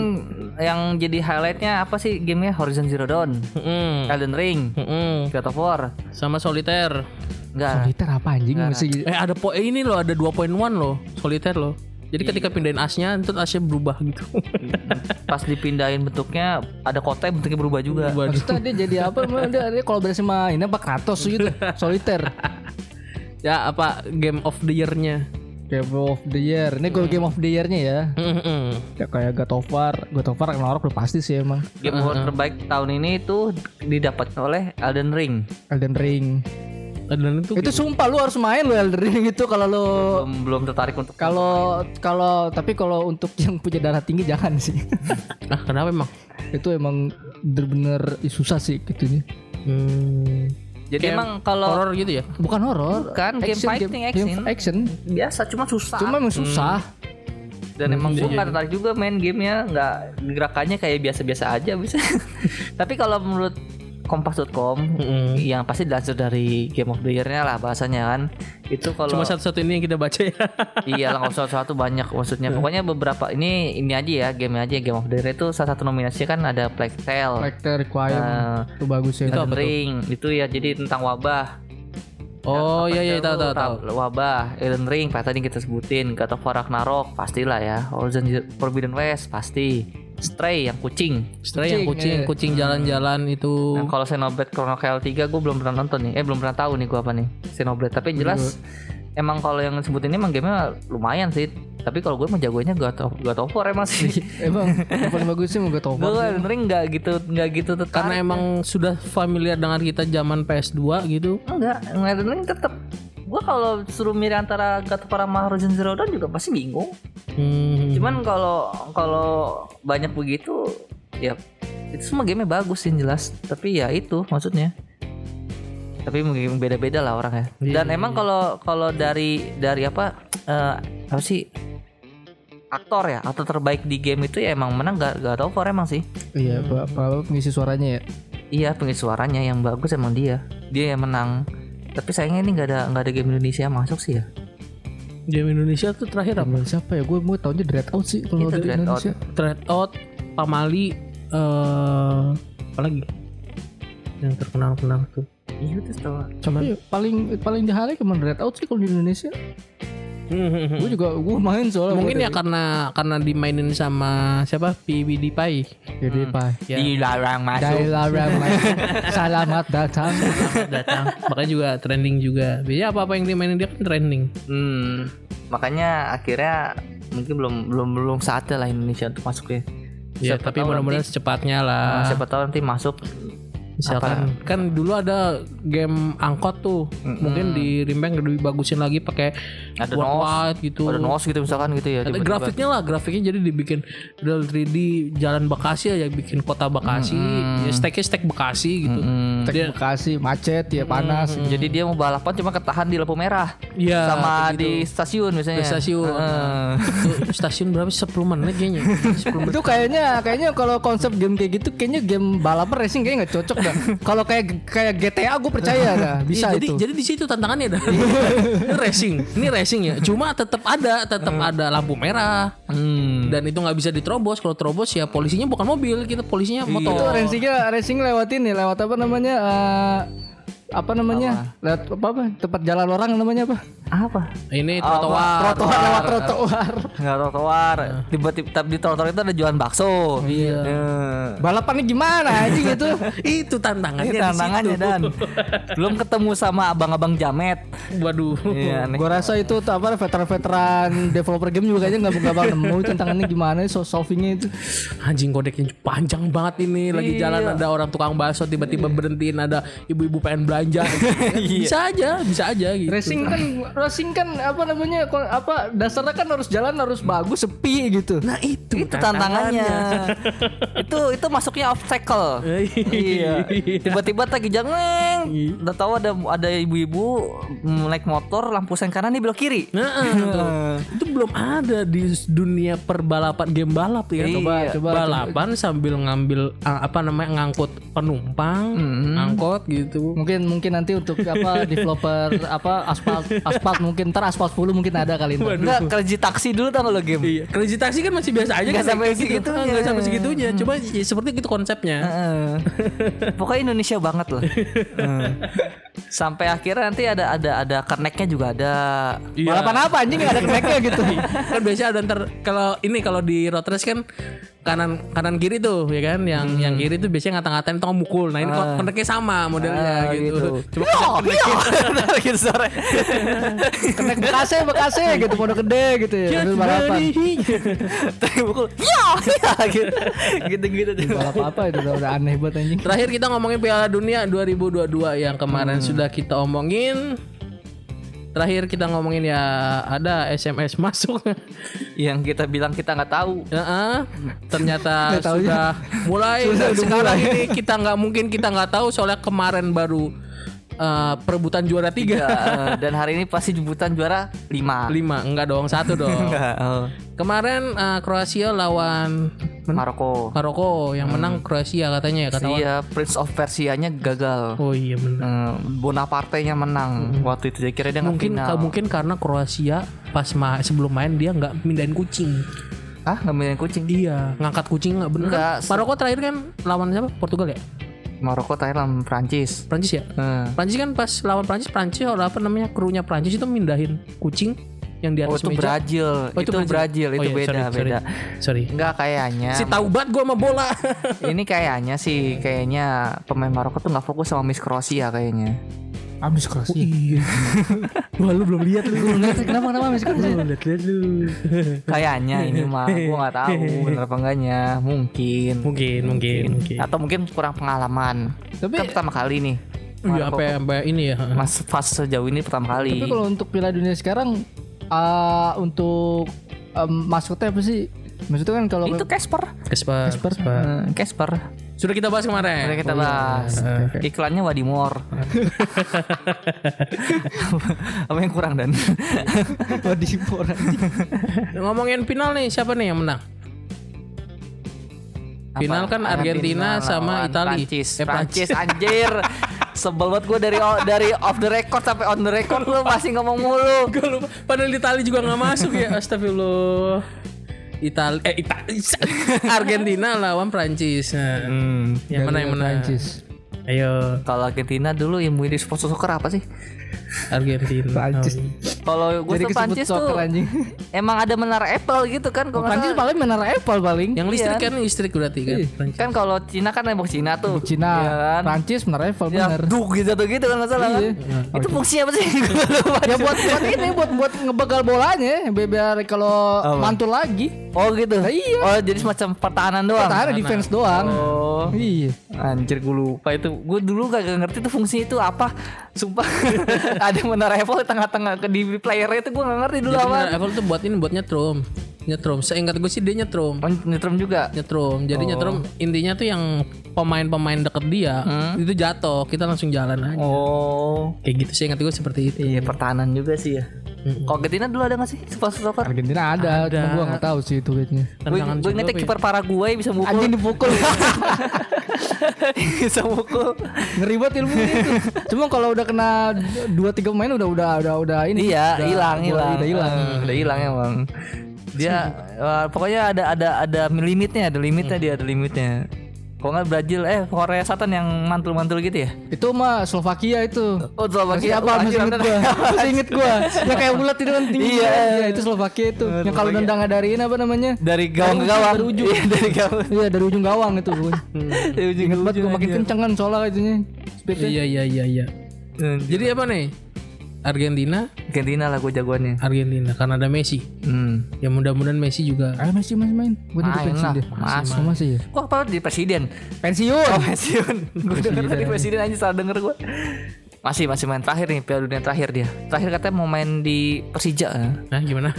S2: yang jadi highlightnya apa sih gamenya? Horizon Zero Dawn
S1: Mm-mm.
S2: Elden Ring
S1: Mm-mm.
S2: God of War.
S1: Sama solitaire.
S2: Enggak.
S3: Soliter apa anjing? Masih
S1: eh ada po eh, ini loh ada 2.1 loh solitaire loh. Jadi ketika pindahin asnya itu asnya berubah gitu.
S2: Pas dipindahin bentuknya ada kota yang bentuknya berubah juga.
S1: Waduh.
S3: Maksudnya dia jadi apa? Dia, dia kolaborasi sama ini apa Kratos gitu, soliter.
S1: ya apa game of the year-nya
S3: Game of the Year. Ini gue Game of the Year-nya ya.
S1: Mm-mm.
S3: Ya kayak God of War. God of War Ragnarok udah pasti sih emang.
S2: game horror terbaik tahun ini itu didapat oleh Elden Ring
S3: Elden Ring.
S1: dan itu
S3: Itu sumpah lu harus main lu Elden Ring itu kalau lu
S2: belum belum tertarik untuk
S3: kalau kalau tapi kalau untuk yang punya darah tinggi jangan sih.
S1: ah kenapa emang
S3: itu emang bener-bener susah sih gitu
S1: Hmm.
S2: Jadi
S1: Kayak
S2: emang kalau
S1: horor gitu ya?
S3: bukan horor
S2: Bukan, game fighting,
S3: game
S2: action.
S3: action.
S2: Biasa cuma susah.
S3: cuma emang susah.
S2: Dan emang gue
S1: iya,
S2: nggak tertarik juga main gamenya. Nggak gerakannya kayak biasa-biasa aja bisa. Tapi kalau menurut kompas.com
S1: Mm-mm.
S2: yang pasti dilansir dari Game of the Year-nya lah bahasanya kan itu kalau
S1: Cuma satu-satu ini yang kita baca ya.
S2: iya lah nggak usah satu banyak maksudnya pokoknya beberapa ini ini aja ya game aja Game of the Year itu salah satu nominasinya kan ada Plague Tale
S3: like the requirement
S2: Nah,
S3: itu bagus ya
S2: Elden Ring itu ya jadi tentang wabah
S1: Oh iya iya
S2: Apa
S1: tahu
S2: itu?
S1: tahu tahu.
S2: Wabah, Elden Ring, kayak tadi kita sebutin, God of War Ragnarok, pastilah ya. Horizon Forbidden West, pasti. Stray yang kucing.
S1: Stray yang
S3: Kucing,
S1: kucing,
S3: iya.
S1: kucing jalan-jalan itu.
S2: Nah, kalau Xenoblade Chronicle 3 gue belum pernah nonton nih. Eh belum pernah tahu nih gue apa nih. Xenoblade, tapi jelas emang kalau yang sebutin ini emang gamenya lumayan sih. Tapi kalau gue mah jagonya God of, God of War emang sih.
S3: emang yang paling bagus sih mau gue tau
S2: gue Elden Ring nggak gitu nggak gitu tertarik.
S1: Karena emang sudah familiar dengan kita zaman PS2 gitu.
S2: enggak, Elden Ring tetap gue kalau suruh milih antara War sama Horizon Zero Dawn juga pasti bingung.
S1: Hmm.
S2: Cuman kalau kalau banyak begitu ya itu semua game bagus sih jelas. Tapi ya itu maksudnya. Tapi mungkin beda-beda lah orangnya. Dan emang kalau kalau dari dari apa eh, apa sih aktor ya aktor terbaik di game itu ya emang menang gak gak tau for emang sih
S3: iya pak apa pengisi suaranya ya
S2: iya pengisi suaranya yang bagus emang dia dia yang menang tapi sayangnya ini nggak ada nggak ada game Indonesia masuk sih ya
S1: Game Indonesia tuh terakhir apa?
S3: Siapa ya gue mau tahunya Dread Out sih kalau
S2: Itu
S3: dari
S2: Dread
S3: Indonesia
S1: Thread Out, Pamali, eh apa lagi? Yang terkenal-kenal tuh.
S2: iya tau
S1: Cuman
S3: Iya, paling paling dihalai cuma Dread Out sih kalau di Indonesia gue juga gue main soalnya
S1: Mungkin ya karena karena dimainin sama siapa? PBD Pai.
S3: jadi pak
S1: Ya.
S2: dilarang
S3: dari larang selamat datang
S1: datang. Makanya juga trending juga. Biasanya apa-apa yang dimainin dia kan trending.
S2: Hmm, makanya akhirnya mungkin belum belum belum saatnya lah Indonesia untuk masuk ya.
S1: Ya,
S2: Siapa
S1: tapi mudah-mudahan secepatnya lah.
S2: siapa tahu nanti masuk
S1: Misalkan kan dulu ada game angkot tuh, mungkin di remake lebih bagusin lagi pakai
S2: Ada
S1: worldwide gitu.
S2: ada nos gitu misalkan gitu ya.
S1: Ada
S2: tiba-tiba.
S1: grafiknya lah, grafiknya jadi dibikin real 3D jalan Bekasi aja bikin kota Bekasi, ya steknya stek Bekasi gitu.
S2: Hmm.
S3: Tek Bekasi macet ya panas
S2: Jadi dia mau balapan cuma ketahan di lampu merah.
S1: Iya,
S2: sama
S1: kayak
S2: di stasiun misalnya.
S1: Di stasiun.
S2: Heeh.
S1: Tuh, stasiun berapa sih? 10 menit kayaknya. 10 menit.
S3: itu kayaknya kayaknya kalau konsep game kayak gitu kayaknya game balapan racing kayaknya nggak cocok dah kalau kayak kayak GTA gue percaya dah bisa
S1: Iya, jadi
S3: itu
S1: jadi di situ tantangannya dah. ini racing, ini racing ya. Cuma tetap ada, tetap ada lampu merah.
S2: Hmm.
S1: Dan itu nggak bisa diterobos. Kalau terobos ya polisinya bukan mobil, kita polisinya
S3: itu
S1: motor.
S3: racingnya racing lewat ini lewat apa namanya eh, apa namanya lewat apa apa tempat jalan orang namanya apa
S2: Apa?
S1: Ini
S2: Oh,
S1: trotoar.
S3: trotoar lewat trotoar
S2: Nggak trotoar. Tiba-tiba tapi di trotoar itu ada jualan bakso.
S1: Iya.
S2: Eh.
S3: balapannya gimana anjing itu
S1: itu tantangannya
S2: Ini
S1: di
S2: tantangannya
S1: situ.
S2: dan belum ketemu sama abang-abang jamet.
S1: Waduh.
S2: Iya,
S3: gue rasa itu tuh apa veteran-veteran developer game juga kayaknya nggak bakal nemu tantangannya gimana so solvingnya itu
S1: Anjing kodeknya panjang banget ini. Lagi
S2: Iya.
S1: jalan ada orang tukang bakso tiba-tiba berhentiin ada ibu-ibu pengen belanja. bisa aja, bisa aja gitu.
S3: racing kan racing kan apa namanya apa dasarnya kan harus jalan harus bagus sepi gitu
S1: Nah itu,
S2: itu tantangannya. itu itu masuknya obstacle. iya. Tiba-tiba lagi jalan, udah tahu ada ada ibu-ibu mm, naik motor lampu sen kanan nih belok kiri.
S1: Nah, itu belum ada di dunia perbalapan game balap ya.
S2: Iya.
S1: Coba,
S2: Coba,
S1: balapan sambil ngambil ah, apa namanya ngangkut penumpang, angkot gitu.
S3: mungkin mungkin nanti untuk apa developer apa aspal aspal mungkin ntar aspal 10 mungkin ada kali ntar.
S2: Enggak, kerja taksi dulu tau lo game.
S1: Iya, Crazy Taxi kan masih biasa aja
S2: Nggak
S1: kan
S2: sampai
S1: gitu. Ah, nggak sampai segitunya. Coba ya, seperti itu konsepnya.
S2: Heeh. Pokoknya Indonesia banget loh. Sampai akhirnya nanti ada ada ada kerneknya juga ada.
S1: Iya.
S3: balapan apa anjing nggak ada tracknya gitu
S1: kan biasanya ada ntar kalau ini kalau di road race kan kanan kanan kiri tuh ya kan yang yang kiri tuh biasanya ngata-ngatain tuh mukul nah ini kok koneknya sama modelnya
S2: Ah,
S1: gitu.
S2: gitu.
S1: coba kita
S2: gitu sore.
S3: kenek bekasnya bekasnya gitu pondok gede gitu ya ambil balapan
S2: Tapi pukul. Ya, ya gitu. Gitu-gitu tuh.
S3: balap apa itu udah, udah aneh banget anjing
S1: Terakhir kita ngomongin Piala Dunia 2022 yang kemarin sudah kita omongin. Terakhir kita ngomongin ya ada SMS masuk.
S2: Yang kita bilang kita nggak tahu.
S1: Heeh. ternyata
S3: Nggak tahu
S1: sudah mulai
S3: Sudah, udah
S1: sekarang
S3: mulai.
S1: ini kita nggak mungkin kita nggak tahu soalnya kemarin baru eh, perebutan juara tiga
S2: Ya, dan hari ini pasti jemputan juara 5.
S1: lima enggak dong satu dong
S2: oh.
S1: kemarin eh, Kroasia lawan
S2: Maroko.
S1: Maroko yang menang Kroasia katanya ya kata
S2: Iya, Prince of Persia-nya gagal.
S1: oh iya benar
S2: Eh, Bonaparte-nya menang waktu itu. Saya kira dia
S1: mungkin
S2: final.
S1: mungkin karena Kroasia pas ma sebelum main dia nggak mindahin kucing
S2: Ah, nggak main kucing.
S1: iya ngangkat kucing nggak bener
S2: Nggak,
S1: kan? Maroko terakhir kan lawan siapa Portugal ya
S2: Maroko Thailand Prancis.
S1: Prancis ya
S2: Eh.
S1: Prancis kan pas lawan Prancis Prancis atau apa namanya krunya Prancis itu mindahin kucing yang di
S2: Oh
S1: atas
S2: itu
S1: meja
S2: Brazil.
S1: Oh,
S2: itu, Brazil,
S1: Oh
S2: itu
S1: iya,
S2: beda,
S1: sorry, sorry.
S2: beda.
S1: sorry
S2: Enggak kayaknya.
S1: si tahu banget gue sama bola
S2: Ini kayaknya sih kayaknya pemain Maroko tuh nggak fokus sama Miss Kroasia kayaknya.
S3: Abis Kroasia.
S1: iya wah lu belum lihat lu
S3: kenapa kenapa Abis Kroasia?
S1: lihat lihat lu
S2: Kayaknya ini mah gua nggak tahu bener apa enggaknya. Mungkin.
S1: mungkin mungkin mungkin
S2: Atau mungkin kurang pengalaman.
S3: Tapi
S2: Kan pertama kali nih.
S1: iya
S2: Maroko
S1: apa sampai ini ya
S2: Mas fase sejauh ini pertama kali.
S3: tapi kalau untuk Piala Dunia sekarang eh, untuk em, maskotnya apa sih? Maksudnya kan kalau
S2: itu Casper.
S3: Casper,
S1: Kesper.
S2: Eh, Casper.
S1: Sudah kita bahas kemarin
S2: Udah kita bahas. Iklannya Wadimor. Apa yang kurang dan?
S3: Wadimor
S1: ngomongin final nih siapa nih yang menang Final kan Argentina sama
S2: lawan
S1: Itali.
S2: Prancis.
S1: Eh,
S2: Prancis anjir. Sebel banget gue dari dari off the record sampai on the record lu masih ngomong mulu.
S1: Gue lupa. Padahal Itali juga nggak masuk ya. Astagfirullah. Itali eh Itali Argentina lawan Prancis. Nah, yang mana yang menang?
S3: Prancis.
S1: Ayo
S2: Kalau Argentina dulu yang di sport soccer apa sih?
S1: Argentina.
S3: Prancis.
S2: Kalau gue
S3: Jadi
S2: tuh Prancis tuh
S3: anjing.
S2: emang ada menara Apple gitu kan kalau
S3: Prancis paling menara Apple paling.
S1: Yang listrik
S2: Iya.
S1: kan listrik berarti kan.
S3: Iya.
S1: Prancis.
S2: Kan kalau Cina kan nembok Cina tuh.
S3: Cina,
S2: Iya kan?
S3: Prancis menara Eiffel
S2: Ya,
S3: bener.
S2: duk gitu tuh gitu kan nggak salah kan?
S3: Iya.
S2: Itu fungsi apa sih?
S3: Ya buat buat ini buat buat ngebegal bolanya biar, kalau mantul lagi.
S2: oh gitu.
S3: Nah, iya.
S2: Oh jadi semacam pertahanan doang.
S3: Tahan defense doang.
S2: Oh.
S3: Iya.
S2: Anjir gue lupa itu Gue dulu gak ngerti tuh fungsi itu apa Sumpah Ada menara Eiffel di tengah-tengah ke di playernya itu gue gak ngerti dulu apa
S1: bener, Apple tuh buat ini buat nyetrum. Nyetrum. Seingat gue sih dia nyetrum.
S2: Oh, Nyetrum juga
S1: Nyetrum. Jadi
S2: Oh.
S1: nyetrum intinya tuh yang pemain-pemain deket dia
S2: Hmm.
S1: itu jatuh, kita langsung jalan aja.
S2: Oh
S1: Kayak gitu sih ingat gue seperti itu.
S2: Iya pertahanan juga sih ya Kalau Argentina dulu ada gak sih Sport soccer
S3: Argentina ada,
S1: Ada.
S3: cuma gua nggak tahu sih itu kayaknya.
S2: Gue gue ingetnya kiper Paraguay bisa mukul
S3: Anjing dipukul.
S2: Bisa mukul
S3: Ngeri banget ilmu itu. Cuma kalau udah kena 2 3 pemain udah udah udah udah ini.
S2: Iya
S3: Udah-
S2: hilang
S3: udah
S2: hilang
S3: Udah hilang.
S2: Hmm, Udah hilang emang Dia eh, Pokoknya ada ada ada limitnya Ada limitnya dia ada limitnya Kalau nggak Brazil eh Korea Selatan yang mantul-mantul gitu ya
S3: Itu mah Slovakia itu.
S2: Oh Slovakia
S3: Siapa masih inget gua? Masih inget gua. Yang kayak bulat itu kan tinggi.
S2: Iya.
S3: Iya, itu Slovakia itu. Yang kalau nendangnya dari ini apa namanya?
S2: dari gawang ke gawang
S3: Dari ujung.
S2: Iya, dari gawang
S3: Iya, dari ujung gawang itu.
S2: dari ujung
S3: Ingat banget gua makin kenceng kan soalnya itunya. Speednya.
S1: Iya iya iya iya. Jadi apa nih? Argentina,
S2: Argentina lah gue jagoannya
S1: Argentina karena ada Messi.
S2: hmm.
S1: Ya mudah-mudahan Messi juga.
S3: Ayo masih masih main. Gua jadi
S2: Main lah,
S3: dia.
S2: masih,
S3: Oh, masih ya.
S2: Kok apa di presiden
S3: Pensiun.
S2: Oh pensiun Gue denger tadi presiden aja salah denger gue Masih masih main terakhir nih Piala Dunia terakhir dia Terakhir katanya mau main di Persija ya.
S1: Nah gimana?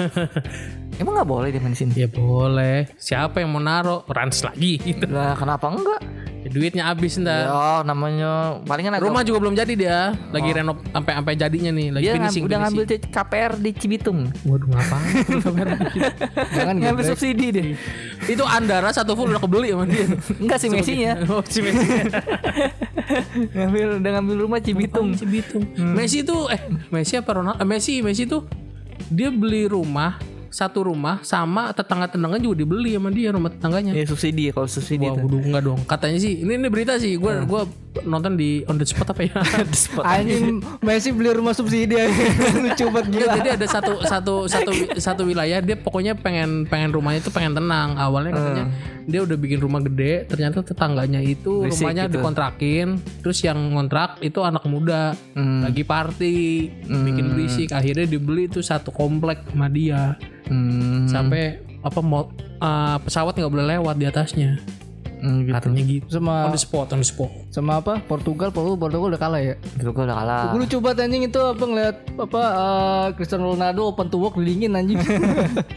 S2: Emang gak boleh dia main di sini
S1: ya boleh. Siapa yang mau naro? Rans lagi gitu.
S2: Lah kenapa enggak
S1: Ya, duitnya habis ntar.
S2: Ya namanya Palingan agak
S1: Rumah juga belum jadi dia. Lagi renov sampai sampai jadinya nih. Lagi
S2: Dia
S1: finishing.
S2: udah ngambil
S1: finishing.
S2: KPR di Cibitung
S1: Waduh ngapain?
S3: Jangan
S2: Ngambil
S3: gebrek.
S2: subsidi dia
S1: Itu Andara satu full udah kebeli sama dia.
S2: Enggak sih Messi-nya
S1: Oh si Messi.
S2: ngambil udah ngambil rumah Cibitung
S1: Cibitung. Messi tuh eh Messi apa Ronaldo? Eh, Messi Messi tuh dia beli rumah satu rumah sama tetangga-tetangganya juga dibeli sama dia rumah tetangganya.
S2: Ya subsidi kalau subsidi
S1: Wah,
S2: itu
S1: waduh, enggak dong. Katanya sih, ini, ini berita sih. Gue gua nonton di on the spot apa ya?
S3: Anjing Messi beli rumah subsidi aja. Lucu banget gila.
S1: Jadi ada satu satu satu satu wilayah dia pokoknya pengen pengen rumahnya itu pengen tenang. Awalnya katanya dia udah bikin rumah gede, ternyata tetangganya itu
S2: Berisik
S1: rumahnya
S2: gitu.
S1: dikontrakin, terus yang ngontrak itu anak muda
S2: Hmm.
S1: lagi party, bikin berisik. Akhirnya dibeli tuh satu komplek sama dia
S2: Hmm.
S1: sampai apa mau uh, pesawat nggak boleh lewat di atasnya.
S2: Mm, gitu.
S1: Katanya gitu.
S3: Sama
S1: On the spot, on the spot.
S3: sama apa? Portugal, Portugal, Portugal udah kalah ya.
S2: Gua udah kalah.
S3: Gue lucu banget anjing itu apa ngeliat apa eh, Cristiano Ronaldo open to work dingin anjing.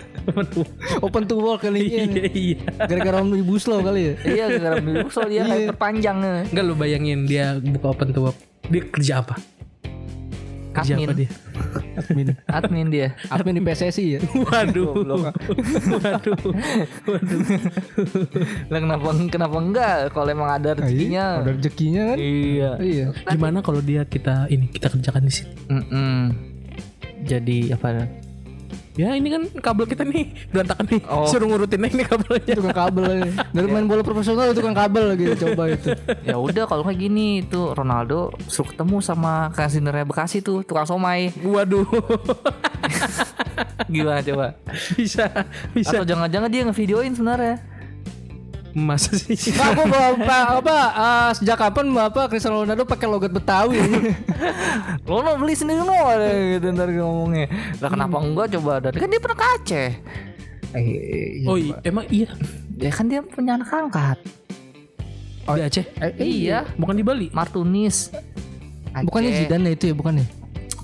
S3: open to work dingin.
S1: Iya, iya.
S3: Gara-gara omnibus law kali ya.
S2: iya gara-gara dulu soal dia kayak perpanjang
S1: Enggak lu bayangin dia buka open to work. Dia kerja apa? Kerja
S2: Admin.
S1: apa dia?
S3: Admin.
S2: admin dia.
S3: Admin di PSSI ya.
S1: Waduh. Waduh. Waduh.
S2: Lah kenapa kenapa enggak kalau emang ada rezekinya?
S3: Ada rezekinya kan?
S2: Iya.
S3: Iya.
S1: Gimana kalau dia kita ini kita kerjakan di sini?
S2: Mm-mm. Jadi apa?
S1: Ya ini kan kabel kita nih berantakan nih.
S2: Oh.
S1: Suruh ngurutin nih kabelnya.
S3: Tukang kabel aja. Dari main bola profesional itu tukang kabel lagi coba itu.
S2: ya udah kalau kayak gini tuh Ronaldo suruh ketemu sama Kasinernya Bekasi tuh tukang somai.
S1: Waduh.
S2: Gimana coba?
S1: bisa bisa.
S2: Atau jangan-jangan dia ngevideoin sebenarnya?
S1: Masa sih?
S3: Pak, aku bapak apa eh, sejak kapan bapak Cristiano Ronaldo pakai logat Betawi?
S2: Lo no beli sendiri ada gitu ntar ngomongnya. Lah kenapa enggak coba dari kan dia pernah ke Aceh.
S1: Oh iya, emang iya.
S2: Ya kan dia punya anak angkat.
S1: Di Aceh.
S3: Eh,
S2: iya,
S1: Bukan di Bali.
S2: Martunis.
S3: Bukannya
S2: Aceh.
S3: Zidane itu ya bukan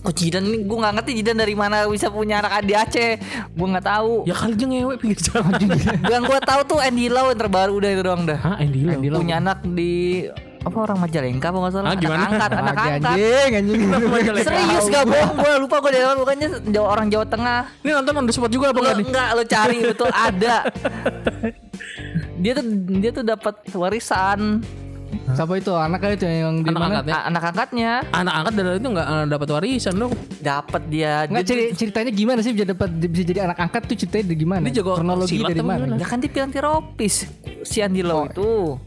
S2: Kok Jidan ini gue nggak ngerti Jidan dari mana bisa punya anak di Aceh. Gue nggak tahu.
S1: Ya kali aja ngewe pinggir jalan.
S2: Yang gue tahu tuh Andy Lau yang terbaru udah itu doang dah.
S1: Hah, Andy Lau.
S2: Punya anak di apa orang Majalengka apa nggak salah.
S1: Ah, gimana?
S2: Anak angkat, anak angkat.
S3: anjing anjing.
S2: Serius gak bohong gue lupa gue dari mana bukannya Jawa- orang Jawa Tengah.
S1: Ini nonton on the spot juga apa enggak nih?
S2: enggak lo cari betul ada. dia tuh dia tuh dapat warisan
S3: Siapa itu anaknya itu yang di
S1: Anak
S3: mana?
S1: angkatnya.
S2: Anak angkatnya
S1: Anak angkat dari itu enggak eh, dapat warisan dong.
S2: dapat dia
S3: Enggak
S2: dia,
S3: ceri- ceritanya gimana sih bisa dapat bisa jadi anak angkat tuh ceritanya dari gimana?
S1: Dia jago
S3: Kronologi dari mana?
S1: gimana?
S2: ya kan dia filantropis si Andi Lau itu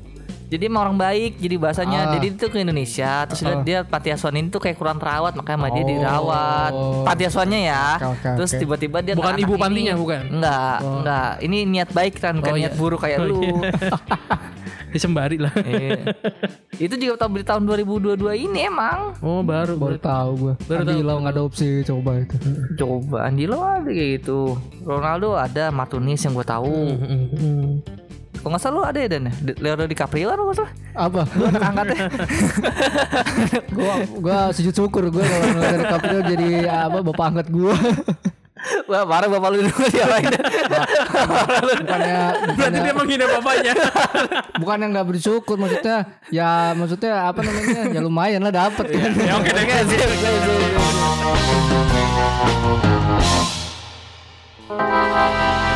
S2: jadi emang orang baik jadi bahasanya
S3: Ah.
S2: jadi itu ke Indonesia terus lihat dia panti asuhan ini tuh kayak kurang terawat makanya sama dia
S3: Oh.
S2: dirawat panti asuhannya ya
S3: Oke, oke,
S2: terus tiba-tiba dia
S1: Bukan
S2: anak
S1: ibu
S2: ini-
S1: pantinya, bukan?
S2: enggak enggak ini niat baik kan bukan
S1: Oh,
S2: niat
S1: iya.
S2: buruk kayak
S1: Oh,
S2: lu
S1: iya. Disembari lah.
S2: Iya. itu juga tahun di tahun 2022 ini emang
S1: Oh, baru.
S3: Baru tahu gua.
S1: Baru
S3: Andi
S1: tahu.
S3: Lau ngadopsi coba itu.
S2: coba Andi Lau ada kayak gitu Ronaldo ada Martunis yang gue tahu
S1: Hmm, hmm, hmm.
S2: Kalau nggak salah lu ada ya Dan ya? Di- Leonardo DiCaprio kan nggak salah
S3: Apa?
S2: Lu anak angkatnya
S3: gua gua sujud syukur gua kalau ngeliat Caprio jadi apa bapak angkat gua.
S2: Wah parah bapak lu dulu siapa ini
S3: bukannya
S1: Berarti dia menghina bapaknya.
S3: bukan yang nggak bersyukur maksudnya ya maksudnya apa namanya ya lumayan lah dapet kan
S1: ya oke deh.
S2: Oke,